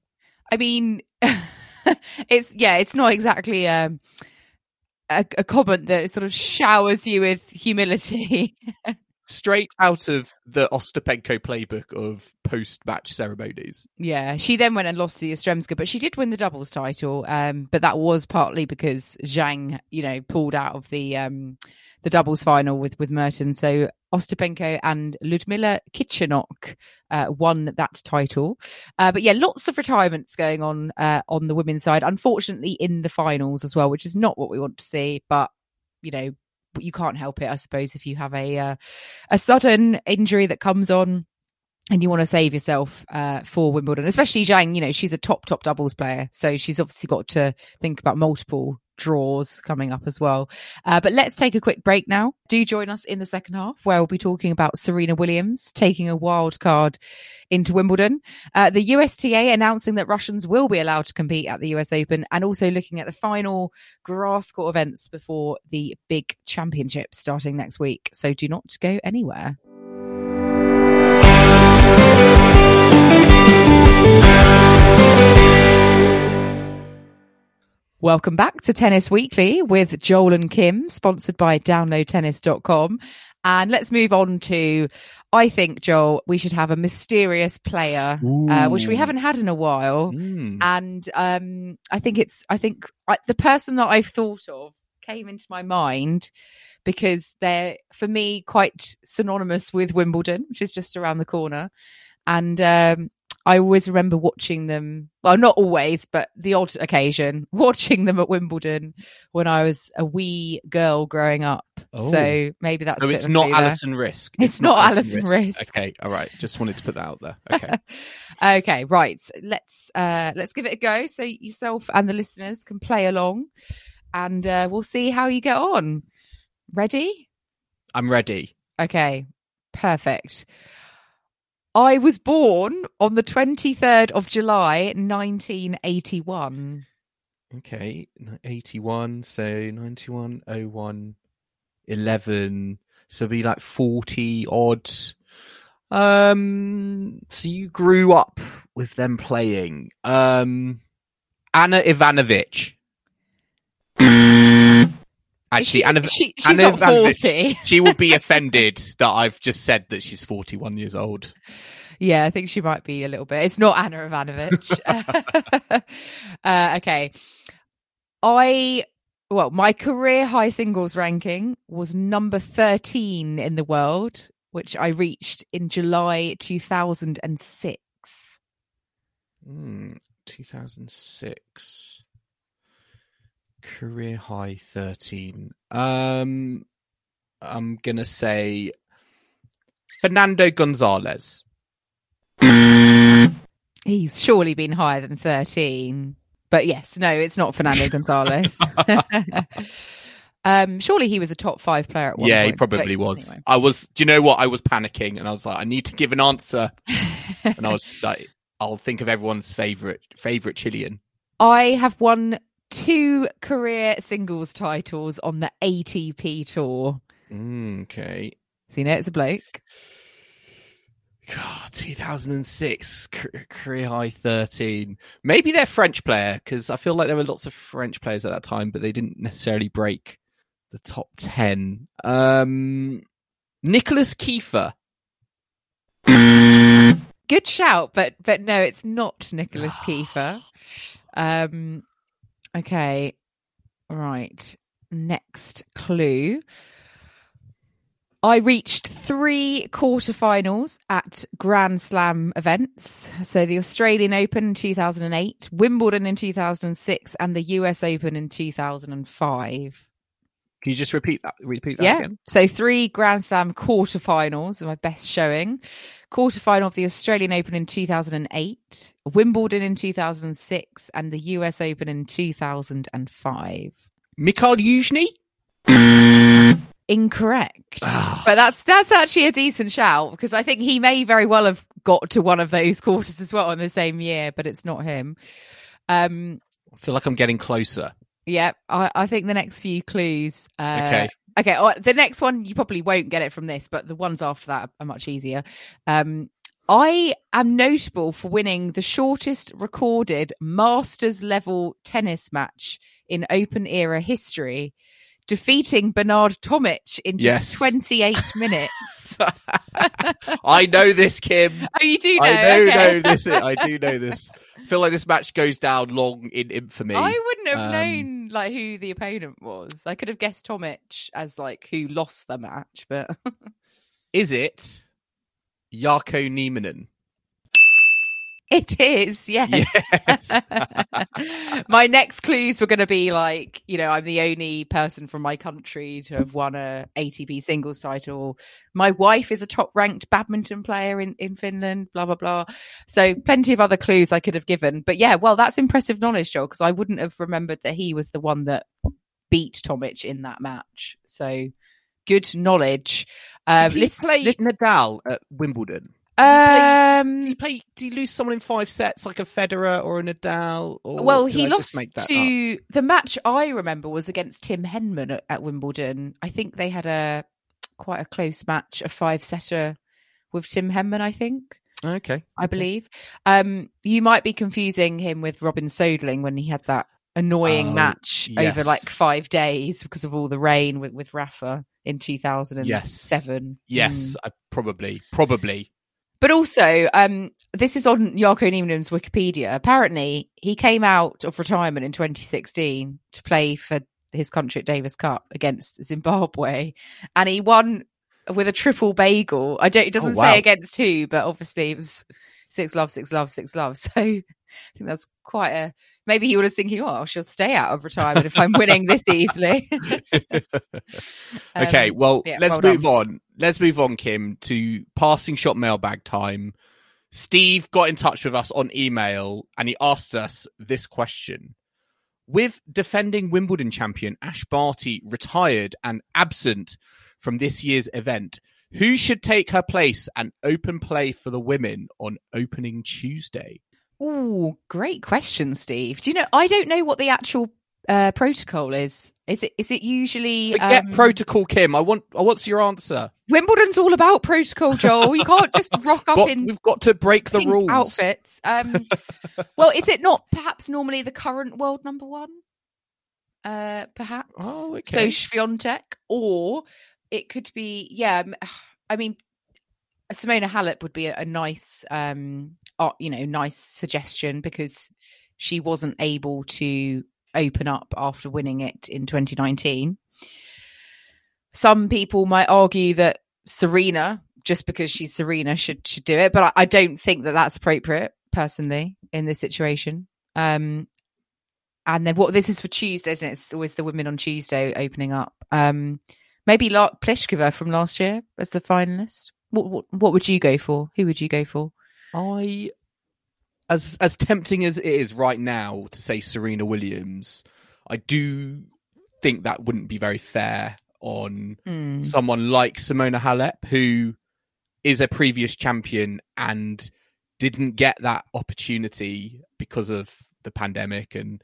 I mean, it's yeah, it's not exactly um, a, a comment that sort of showers you with humility. straight out of the Ostapenko playbook of post-match ceremonies. Yeah, she then went and lost to Yastremska, but she did win the doubles title. Um, but that was partly because Zhang, you know, pulled out of the um, the doubles final with with Mertens. So Ostapenko and Ludmila Kichenok uh, won that title. Uh, but yeah, lots of retirements going on uh, on the women's side. Unfortunately, in the finals as well, which is not what we want to see. But you know, you can't help it, I suppose, if you have a uh, a sudden injury that comes on and you want to save yourself uh, for Wimbledon, especially Zhang. You know, she's a top top doubles player, so she's obviously got to think about multiple draws coming up as well. Uh, but let's take a quick break now. Do join us in the second half where we'll be talking about Serena Williams taking a wild card into Wimbledon, uh, the USTA announcing that Russians will be allowed to compete at the US Open, and also looking at the final grass court events before the big championship starting next week. So do not go anywhere. Welcome back to Tennis Weekly with Joel and Kim, sponsored by downloadtennis.com. And let's move on to, I think, Joel, we should have a mysterious player, uh, which we haven't had in a while. Mm. And um, I think it's, I think I, the person that I've thought of came into my mind because they're, for me, quite synonymous with Wimbledon, which is just around the corner. And um, I always remember watching them. Well, not always, but the odd occasion watching them at Wimbledon when I was a wee girl growing up. Oh. So maybe that's. So it's not Alison Risk. It's, it's not, not Alison Risk. Riske. Okay, all right. Just wanted to put that out there. Okay. okay, right. Let's uh let's give it a go. So yourself and the listeners can play along, and uh, we'll see how you get on. Ready? I'm ready. Okay, perfect. I was born on the 23rd of July, 1981. Okay, 81, so 91, 01, 11, so be like 40 odd. Um, so you grew up with them playing. Um, Ana Ivanovic. Actually, she, Anna, she, she's Anna not 40. she will be offended that I've just said that she's 41 years old. Yeah, I think she might be a little bit. It's not Anna Ivanovic. uh, okay. I, well, my career high singles ranking was number 13 in the world, which I reached in July 2006. Mm, 2006 career high 13 um i'm gonna say fernando gonzalez. He's surely been higher than 13 but yes no it's not fernando gonzalez. Um surely he was a top five player at one yeah point, Yeah, he probably was. anyway. i was do you know what? I was panicking and i was like i need to give an answer. And i was like I'll think of everyone's favorite favorite Chilean. I have won two career singles titles on the ATP tour. Mm, okay. So you know it's a bloke. God, 2006 career high 13. Maybe they're French player because I feel like there were lots of French players at that time, but they didn't necessarily break the top 10. Um, Nicolas Kiefer. Good shout, but but no, it's not Nicolas Kiefer. Um, okay, right. Next clue. I reached three quarterfinals at Grand Slam events. So the Australian Open in 2008, Wimbledon in 2006, and the US Open in 2005. Can you just repeat that? Repeat that yeah. again? So three Grand Slam quarterfinals, are my best showing. Quarterfinal of the Australian Open in 2008, Wimbledon in 2006, and the US Open in 2005. Mikhail Yuzhny? Incorrect. Ah. but that's that's actually a decent shout because I think he may very well have got to one of those quarters as well in the same year, but it's not him. Um, I feel like I'm getting closer. Yeah, I, I think the next few clues. Uh, Okay. Okay. oh, the next one you probably won't get it from this, but the ones after that are much easier. Um, I am notable for winning the shortest recorded Masters level tennis match in Open era history, defeating Bernard Tomic in just Yes. 28 minutes. I know this, Kim. Oh, you do know? I know, okay. know this. I do know this. I feel like this match goes down long in infamy. I wouldn't have Um, known like who the opponent was. I could have guessed Tomic as like who lost the match, but Is it Jarkko Nieminen? it is. Yes. Yes. my next clues were going to be like, you know, I'm the only person from my country to have won a ATP singles title. My wife is a top ranked badminton player in, in Finland, blah, blah, blah. So plenty of other clues I could have given. But yeah, well, that's impressive knowledge, Joel, because I wouldn't have remembered that he was the one that beat Tomic in that match. So good knowledge. Um, he listen, play listen, Nadal at Wimbledon? Um, Did you, play? Did he lose someone in five sets like a Federer or a Nadal? Or well, he lost that up? to the match I remember was against Tim Henman at, at Wimbledon. I think they had a quite a close match, a five setter with Tim Henman. I think. Okay. I believe. Um, you might be confusing him with Robin Söderling when he had that annoying Oh, match over like five days because of all the rain with, with Rafa in 2007. Yes, Mm. I probably, probably. But also, um, this is on Jarkko Nieminen's Wikipedia. Apparently, he came out of retirement in 2016 to play for his country at Davis Cup against Zimbabwe, and he won with a triple bagel. I don't. It doesn't wow. say against who, but obviously it was six love, six love, six love. So I think that's quite a. Maybe he was thinking, "Oh, I should stay out of retirement if I'm winning this easily." okay, Um, well, yeah, let's well move on. Let's move on, Kim, to passing shot mailbag time. Steve got in touch with us on email and he asked us this question. With defending Wimbledon champion Ash Barty retired and absent from this year's event, who should take her place and open play for the women on opening Tuesday? Ooh, great question, Steve. Do you know? I don't know what the actual uh, protocol is. Is it? Is it usually? Forget um, protocol, Kim. I want. What's your answer? Wimbledon's all about protocol, Joel. You can't just rock up Got- in we've got to break the rules. outfits. Um, well, is it not perhaps normally the current world number one? Uh, perhaps. Oh, okay. So. Swiatek, or it could be. Yeah, I mean, Simona Halep would be a, a nice, um, uh, you know, nice suggestion because she wasn't able to open up after winning it in 2019. Some people might argue that Serena, just because she's Serena, should should do it, but I, I don't think that that's appropriate personally in this situation. Um, and then what this is for Tuesday, isn't it? It's always the women on Tuesday opening up. Um, maybe La- Pliskova from last year as the finalist. What, what what would you go for? Who would you go for? I, as as tempting as it is right now to say Serena Williams, I do think that wouldn't be very fair on Hmm. someone like Simona Halep, who is a previous champion and didn't get that opportunity because of the pandemic and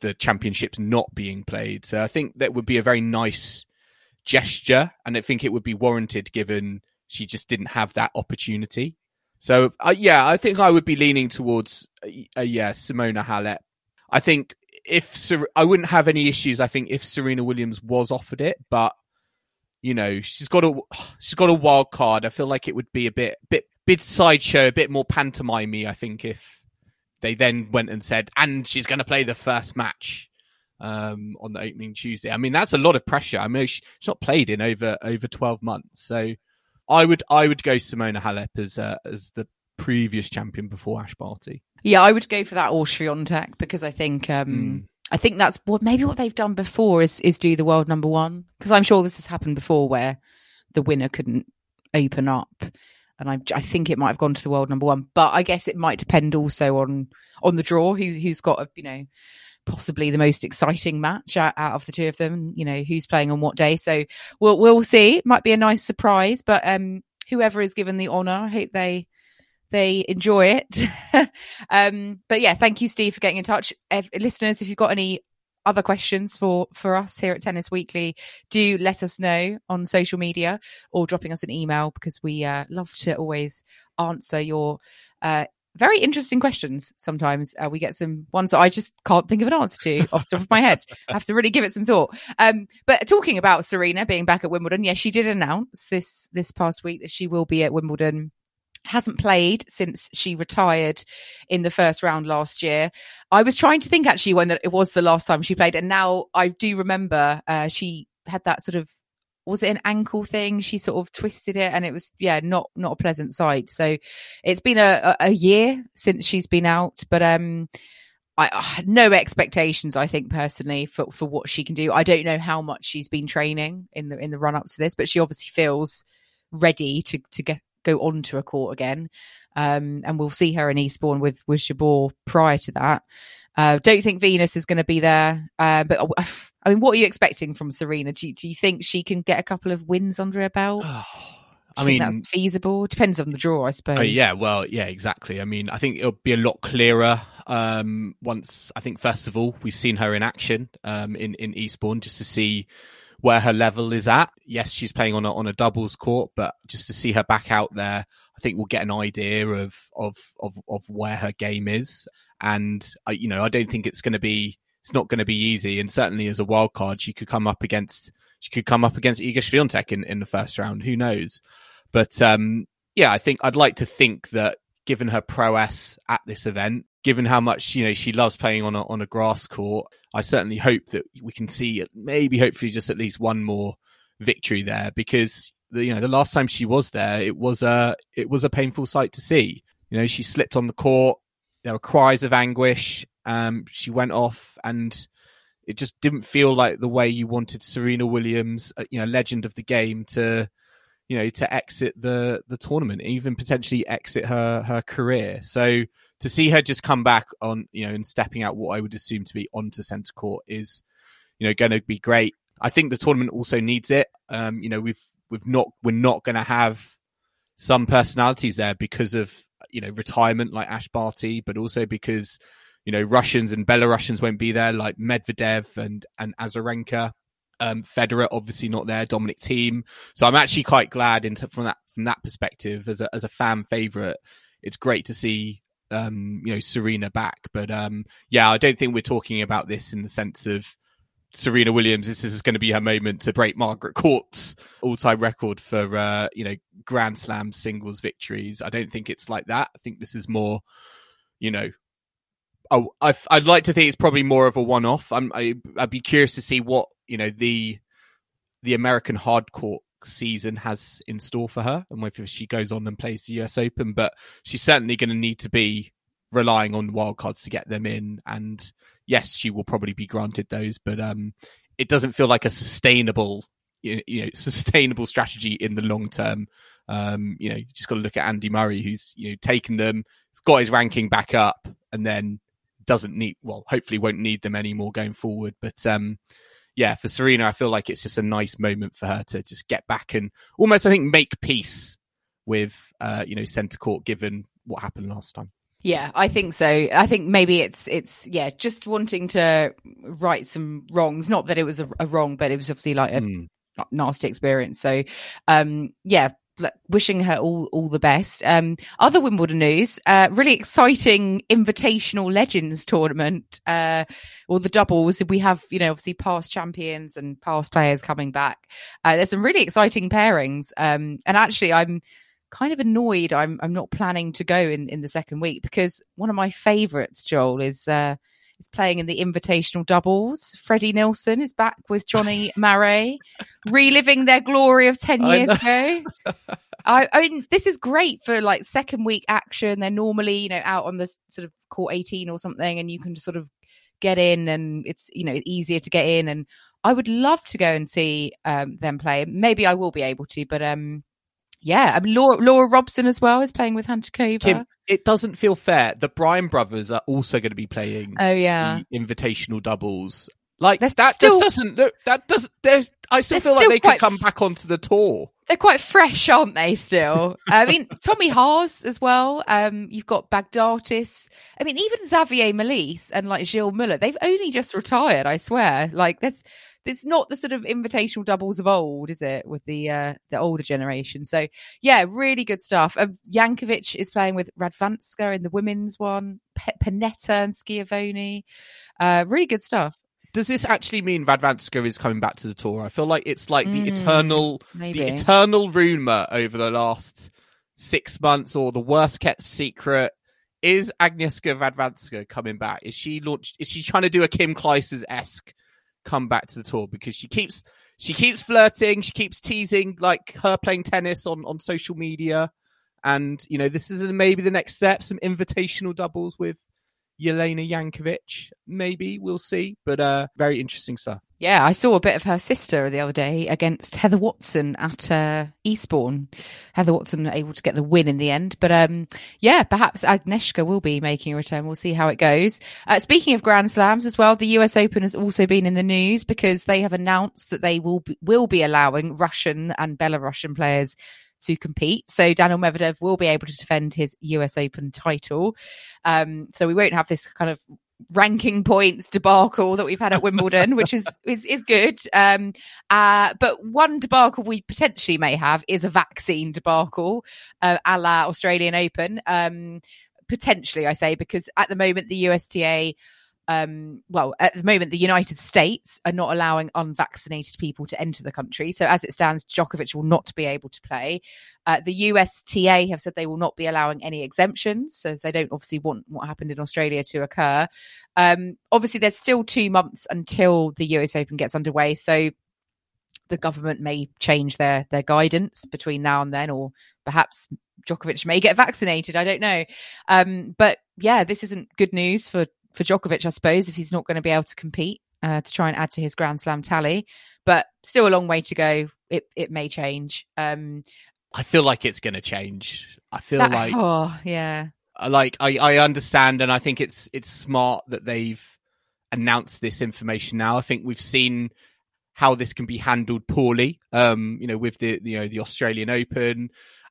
the championships not being played. So I think that would be a very nice gesture, and I think it would be warranted given she just didn't have that opportunity. So uh, yeah, I think I would be leaning towards uh, yeah Simona Halep. I think if Ser- I wouldn't have any issues. I think if Serena Williams was offered it, but you know she's got a she's got a wild card. I feel like it would be a bit bit bit sideshow, a bit more pantomime. I think if they then went and said, and she's going to play the first match um, on the opening Tuesday. I mean, that's a lot of pressure. I mean, she's not played in over over twelve months, so I would I would go Simona Halep as uh, as the previous champion before Ash Barty. Yeah, I would go for that or Swiatek because I think um, mm. I think that's what maybe what they've done before is is do the world number one because I'm sure this has happened before where the winner couldn't open up and I, I think it might have gone to the world number one. But I guess it might depend also on on the draw, who who's got a, you know possibly the most exciting match out, out, of the two of them. You know who's playing on what day, so we'll we'll see. Might be a nice surprise, but um, whoever is given the honour, I hope they they enjoy it. um, but yeah, thank you, Steve, for getting in touch. If, listeners, if you've got any other questions for for us here at Tennis Weekly, do let us know on social media or dropping us an email because we uh, love to always answer your uh, very interesting questions. Sometimes uh, we get some ones that I just can't think of an answer to off the top of my head. I have to really give it some thought. Um, but talking about Serena being back at Wimbledon, yes, she did announce this this past week that she will be at Wimbledon hasn't played since she retired in the first round last year. I was trying to think actually when it was the last time she played, and now I do remember uh, she had that sort of was it an ankle thing? She sort of twisted it, and it was yeah, not not a pleasant sight. So it's been a, a year since she's been out, but um. I uh, no expectations. I think personally for for what she can do. I don't know how much she's been training in the in the run up to this, but she obviously feels ready to to get go onto a court again. Um, and we'll see her in Eastbourne with with Jabeur prior to that. Uh, don't think Venus is going to be there, uh, but I mean, what are you expecting from Serena? Do you, do you think she can get a couple of wins under her belt? I mean, that's feasible. Depends on the draw, I suppose. Uh, yeah, well, yeah, exactly. I mean, I think it'll be a lot clearer um, once. I think first of all, we've seen her in action um, in in Eastbourne just to see where her level is at. Yes, she's playing on a, on a doubles court, but just to see her back out there, I think we'll get an idea of of of, of where her game is. And I, you know, I don't think it's going to be it's not going to be easy. And certainly as a wild card, she could come up against she could come up against Iga Swiatek in, in the first round. Who knows? But um, yeah, I think I'd like to think that given her prowess at this event, given how much you know she loves playing on a on a grass court, I certainly hope that we can see maybe hopefully just at least one more victory there because the, you know the last time she was there it was a it was a painful sight to see. You know she slipped on the court. There were cries of anguish. Um, she went off and it just didn't feel like the way you wanted Serena Williams, uh, you know, legend of the game, to you know to exit the the tournament, even potentially exit her her career. So to see her just come back on, you know, and stepping out what I would assume to be onto centre court is, you know, going to be great. I think the tournament also needs it. Um, you know, we've we've not we're not going to have some personalities there because of you know retirement like Ash Barty, but also because you know Russians and Belarusians won't be there like Medvedev and and Azarenka. Um, Federer obviously not there, Dominic Thiem. So I'm actually quite glad into from that from that perspective as a as a fan favorite. It's great to see um, you know Serena back, but um, yeah, I don't think we're talking about this in the sense of Serena Williams. This is going to be her moment to break Margaret Court's all-time record for uh, you know Grand Slam singles victories. I don't think it's like that. I think this is more, you know, oh, I, would like to think it's probably more of a one-off. I'm, I, I'd be curious to see what you know the the American hardcourt season has in store for her and whether she goes on and plays the US Open. But she's certainly going to need to be relying on wildcards to get them in. And yes, she will probably be granted those, but um, it doesn't feel like a sustainable, you know, sustainable strategy in the long term. Um, you know, you just got to look at Andy Murray, who's you know taken them, got his ranking back up, and then doesn't need, well, hopefully won't need them anymore going forward. But um, yeah, for Serena, I feel like it's just a nice moment for her to just get back and almost, I think, make peace with, uh, you know, centre court, given what happened last time. Yeah, I think so. I think maybe it's it's yeah, just wanting to right some wrongs. Not that it was a, a wrong, but it was obviously like a Mm. nasty experience. So, um, yeah, l- wishing her all all the best. Um, other Wimbledon news, uh, really exciting Invitational Legends tournament, uh, or the doubles. We have you know obviously past champions and past players coming back. Uh, there's some really exciting pairings. Um, and actually, I'm kind of annoyed I'm I'm not planning to go in in the second week because one of my favourites, Joel, is uh is playing in the invitational doubles. Freddie Nielsen is back with Johnny Marray, reliving their glory of ten years know. ago. I, I mean, this is great for like second week action. They're normally, you know, out on the sort of court 18 or something, and you can just sort of get in, and it's, you know, easier to get in. And I would love to go and see um, them play. Maybe I will be able to, but um, yeah, I mean, Laura, Laura Robson as well is playing with Hantuchova. Kim, it doesn't feel fair. The Bryan brothers are also going to be playing oh yeah, the invitational doubles. Like They're that still- just doesn't look. That doesn't. There's. I still feel like they could come back onto the tour. they're quite fresh, aren't they? Still, I mean, Tommy Haas as well. Um, you've got Bagdatis. I mean, even Xavier Malisse and like Gilles Muller, they've only just retired. I swear. Like, there's it's not the sort of invitational doubles of old, is it? With the uh, the older generation. So yeah, really good stuff. Um, Jankovic is playing with Radwanska in the women's one. P- Pennetta and Schiavone. Uh, really good stuff. Does this actually mean Radwanska is coming back to the tour? I feel like it's like the Mm, eternal, Maybe. the eternal rumor over the last six months, or the worst kept secret. Is Agnieszka Radwanska coming back? Is she launched? Is she trying to do a Kim Clijsters esque come back to the tour because she keeps she keeps flirting, she keeps teasing like her playing tennis on on social media, and you know this is maybe the next step, some invitational doubles with Jelena Jankovic. Maybe we'll see, but uh, very interesting stuff. Yeah, I saw a bit of her sister the other day against Heather Watson at uh, Eastbourne. Heather Watson able to get the win in the end, but um, yeah, perhaps Agnieszka will be making a return. We'll see how it goes. Uh, speaking of Grand Slams as well, the U.S. Open has also been in the news because they have announced that they will be, will be allowing Russian and Belarusian players to compete. So Daniil Medvedev will be able to defend his US Open title. Um, so we won't have this kind of ranking points debacle that we've had at Wimbledon, which is is, is good. Um, uh, but one debacle we potentially may have is a vaccine debacle, uh, a la Australian Open. Um, potentially, I say because at the moment the USTA. Um, well, at the moment, the United States are not allowing unvaccinated people to enter the country. So, as it stands, Djokovic will not be able to play. Uh, the USTA have said they will not be allowing any exemptions, so they don't obviously want what happened in Australia to occur. Um, obviously, there's still two months until the US Open gets underway, so the government may change their their guidance between now and then, or perhaps Djokovic may get vaccinated. I don't know, um, but yeah, this isn't good news for for Djokovic, I suppose, if he's not going to be able to compete uh, to try and add to his Grand Slam tally. But still a long way to go. It it may change. Um, I feel like it's going to change. I feel that- like oh yeah, like I, I understand and I think it's it's smart that they've announced this information now. I think we've seen how this can be handled poorly. Um, you know, with the you know the Australian Open,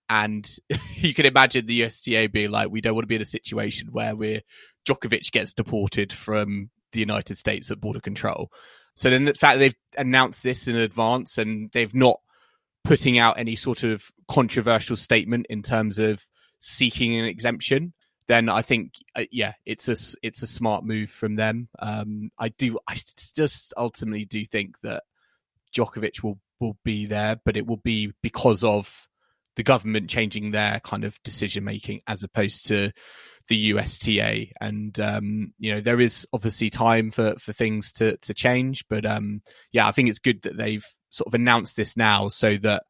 and you can imagine the USTA being like, we don't want to be in a situation where we're Djokovic gets deported from the United States at border control. So then the fact they've announced this in advance and they've not putting out any sort of controversial statement in terms of seeking an exemption, then I think uh, yeah, it's a it's a smart move from them. Um, I do I just ultimately do think that Djokovic will will be there, but it will be because of the government changing their kind of decision making as opposed to the USTA. And um, you know, there is obviously time for for things to to change, but um, yeah, I think it's good that they've sort of announced this now so that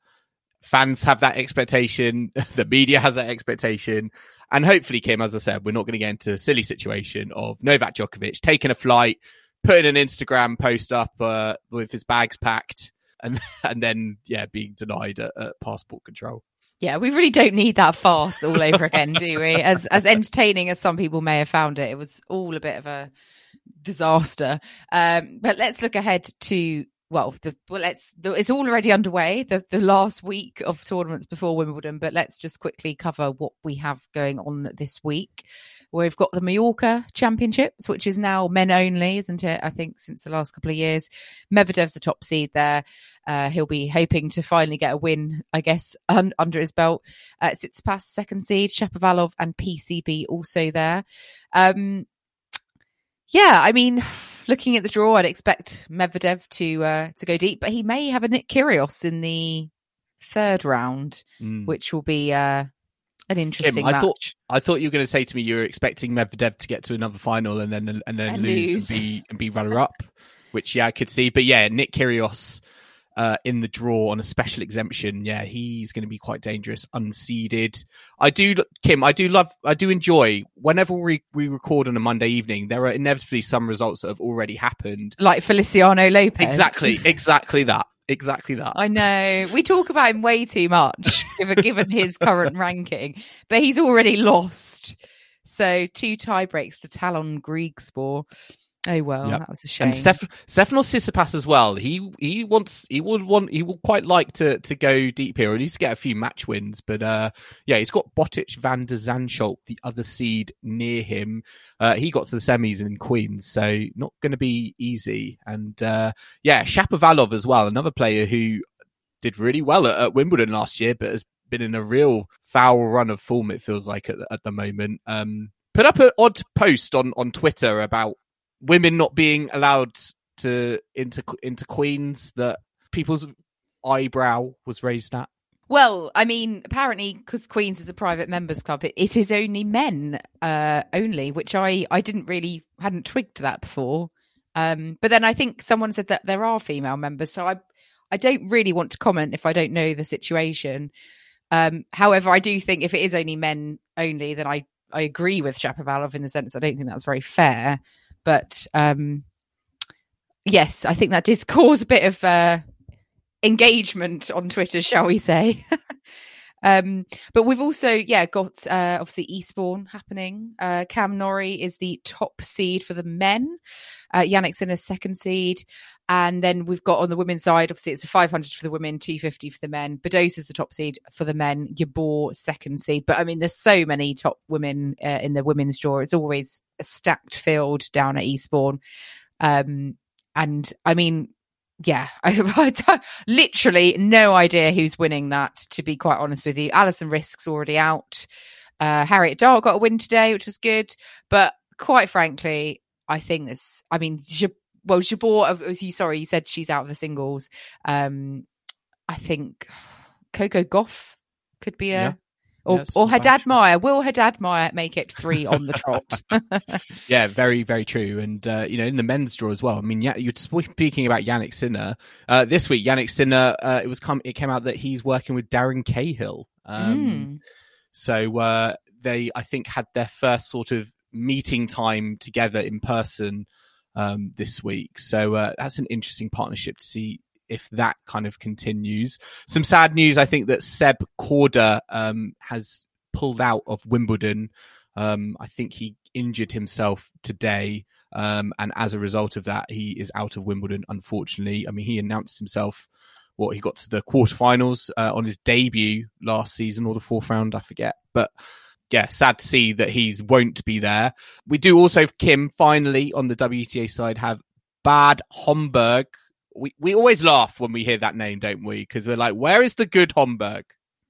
fans have that expectation, the media has that expectation, and hopefully, Kim, as I said, we're not going to get into a silly situation of Novak Djokovic taking a flight, putting an Instagram post up uh, with his bags packed, and and then yeah, being denied at, at passport control. Yeah. We really don't need that farce all over again, do we? As as entertaining as some people may have found it, it was all a bit of a disaster. Um, but let's look ahead to well, the, well, let's. The, it's already underway. The the last week of tournaments before Wimbledon, but let's just quickly cover what we have going on this week. We've got the Mallorca Championships, which is now men only, isn't it? I think since the last couple of years, Medvedev's the top seed there. Uh, he'll be hoping to finally get a win, I guess, un- under his belt. Uh, past second seed, Shapovalov and PCB also there. Um, yeah, I mean looking at the draw, I'd expect Medvedev to uh, to go deep, but he may have a Nick Kyrgios in the third round, mm. which will be uh, an interesting Kim, I match. Thought, I thought you were going to say to me you were expecting Medvedev to get to another final and then and then and lose, lose, and be and be runner up, which yeah I could see. But yeah, Nick Kyrgios uh, in the draw on a special exemption, yeah, he's going to be quite dangerous, unseeded. I do, Kim, I do love, I do enjoy whenever we, we record on a Monday evening, there are inevitably some results that have already happened. Like Feliciano Lopez. Exactly, exactly that. Exactly that. I know. We talk about him way too much, given, given his current ranking, but he's already lost. So two tie breaks to Tallon Griekspoor. Oh well, yep. that was a shame. And Steph- Stefanos Tsitsipas as well. He he wants he would want he would quite like to to go deep here. He needs to get a few match wins, but uh, yeah, he's got Botic van de Zandschulp, the other seed near him. Uh, he got to the semis in Queens, so not going to be easy. And uh, yeah, Shapovalov as well, another player who did really well at, at Wimbledon last year, but has been in a real foul run of form. It feels like at, at the moment. Um, put up an odd post on on Twitter about women not being allowed to into into Queens that people's eyebrow was raised at? Well, I mean, apparently, because Queens is a private members club, it, it is only men uh, only, which I I didn't really hadn't twigged that before. Um, but then I think someone said that there are female members, so I I don't really want to comment if I don't know the situation. Um, however, I do think if it is only men only, then I I agree with Shapovalov in the sense I don't think that's very fair. But um, yes, I think that did cause a bit of uh, engagement on Twitter, shall we say. um, but we've also, yeah, got uh, obviously Eastbourne happening. Uh, Cam Norrie is the top seed for the men. Uh, Jannik Sinner second seed. And then we've got on the women's side, obviously it's a 500 for the women, 250 for the men. Badosa is the top seed for the men. Jabeur second seed. But I mean, there's so many top women uh, in the women's draw. It's always a stacked field down at Eastbourne. Um, and I mean, yeah, I, I literally no idea who's winning that. To be quite honest with you, Alison Risk's already out. Uh, Harriet Dart got a win today, which was good. But quite frankly, I think this. I mean, well, she Jabeur, you sorry, you said she's out of the singles. Um, I think Coco Gauff could be a. Yeah. Or, yes, or Haddad Maia. Will dad Maia make it three on the trot? yeah, very, very true. And, uh, you know, in the men's draw as well. I mean, yeah, you're speaking about Jannik Sinner. Uh, this week, Jannik Sinner, uh, it was come, it came out that he's working with Darren Cahill. Um, mm. So uh, they, I think, had their first sort of meeting time together in person um, this week. So uh, that's an interesting partnership to see if that kind of continues. Some sad news, I think that Seb Korda um, has pulled out of Wimbledon. Um, I think he injured himself today. Um, and as a result of that, he is out of Wimbledon, unfortunately. I mean, he announced himself what he got to the quarterfinals uh, on his debut last season or the fourth round, I forget. But yeah, sad to see that he won't be there. We do also, Kim, finally on the WTA side have Bad Homburg. We we always laugh when we hear that name, don't we? Because we're like, where is the good Homburg?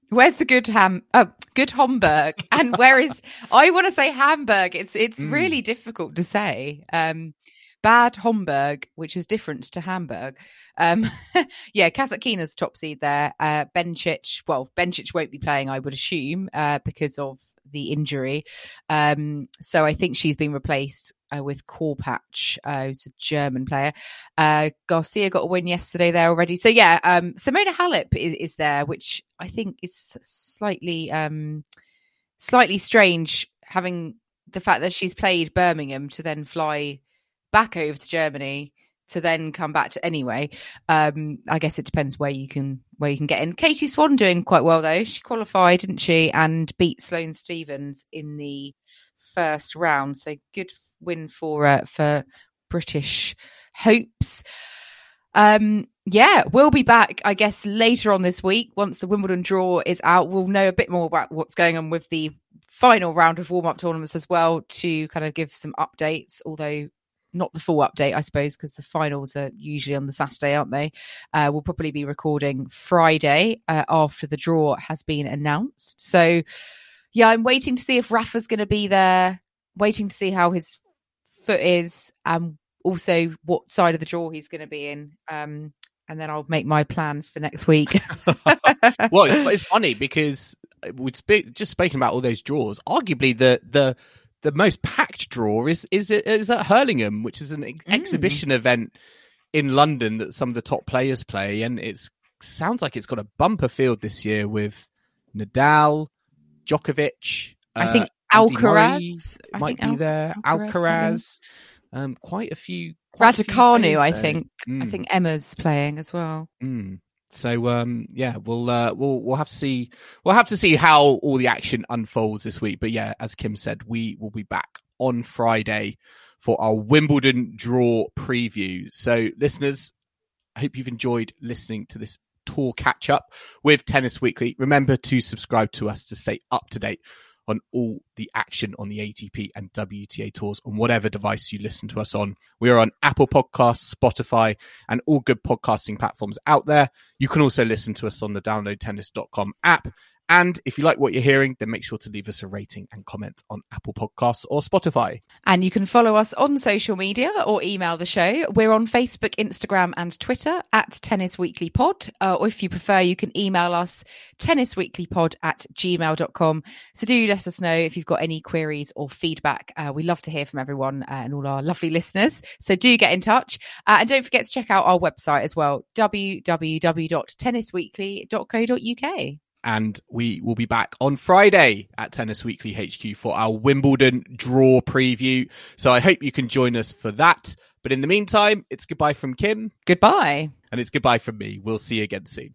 Where's the good ham? Uh, good Homburg, and where is? I want to say Hamburg. It's it's mm. really difficult to say. Um, Bad Homburg, which is different to Hamburg. Um, yeah, Kasatkina's top seed there. Uh, Bencic, well, Bencic won't be playing, I would assume, uh, because of the injury. Um, so I think she's been replaced uh, with Korpatsch, uh, who's a German player. Uh, Garcia got a win yesterday there already. So yeah, um, Simona Halep is, is there, which I think is slightly um, slightly strange having the fact that she's played Birmingham to then fly back over to Germany to then come back to anyway. Um, I guess it depends where you can where you can get in. Katie Swan doing quite well though. She qualified, didn't she, and beat Sloane Stevens in the first round. So good win for uh, for British hopes. Um, yeah, we'll be back, I guess, later on this week. Once the Wimbledon draw is out, we'll know a bit more about what's going on with the final round of warm up tournaments as well to kind of give some updates, although not the full update, I suppose, because the finals are usually on the Saturday, aren't they? Uh, we'll probably be recording Friday uh, after the draw has been announced. So, yeah, I'm waiting to see if Rafa's going to be there, waiting to see how his foot is, and also what side of the draw he's going to be in. Um, and then I'll make my plans for next week. well, it's, it's funny because we'd spe- just spoken about all those draws. Arguably, the the the most packed draw is is is at Hurlingham, which is an ex- Mm. exhibition event in London that some of the top players play, and it sounds like it's got a bumper field this year with Nadal, Djokovic. I think uh, Andy Alcaraz. I might think be Al- there. Alcaraz Alcaraz, um, quite a few. quite Raducanu, I think. I Mm. think Emma's playing as well. Mm. So um yeah, we'll uh we'll we'll have to see we'll have to see how all the action unfolds this week. But yeah, as Kim said, we will be back on Friday for our Wimbledon draw preview. So listeners, I hope you've enjoyed listening to this tour catch up with Tennis Weekly. Remember to subscribe to us to stay up to date on all the action on the ATP and WTA tours on whatever device you listen to us on. We are on Apple Podcasts, Spotify, and all good podcasting platforms out there. You can also listen to us on the downloadtennis.com app. And if you like what you're hearing, then make sure to leave us a rating and comment on Apple Podcasts or Spotify. And you can follow us on social media or email the show. We're on Facebook, Instagram, and Twitter at Tennis Weekly Pod. Uh, or if you prefer, you can email us tennisweeklypod at gmail.com. So do let us know if you've got any queries or feedback. Uh, we love to hear from everyone uh, and all our lovely listeners. So do get in touch. Uh, and don't forget to check out our website as well www.tennisweekly.co.uk. and we will be back on Friday at Tennis Weekly HQ for our Wimbledon draw preview. So I hope you can join us for that. But in the meantime, it's goodbye from Kim Goodbye. and it's goodbye from me. We'll see you again soon.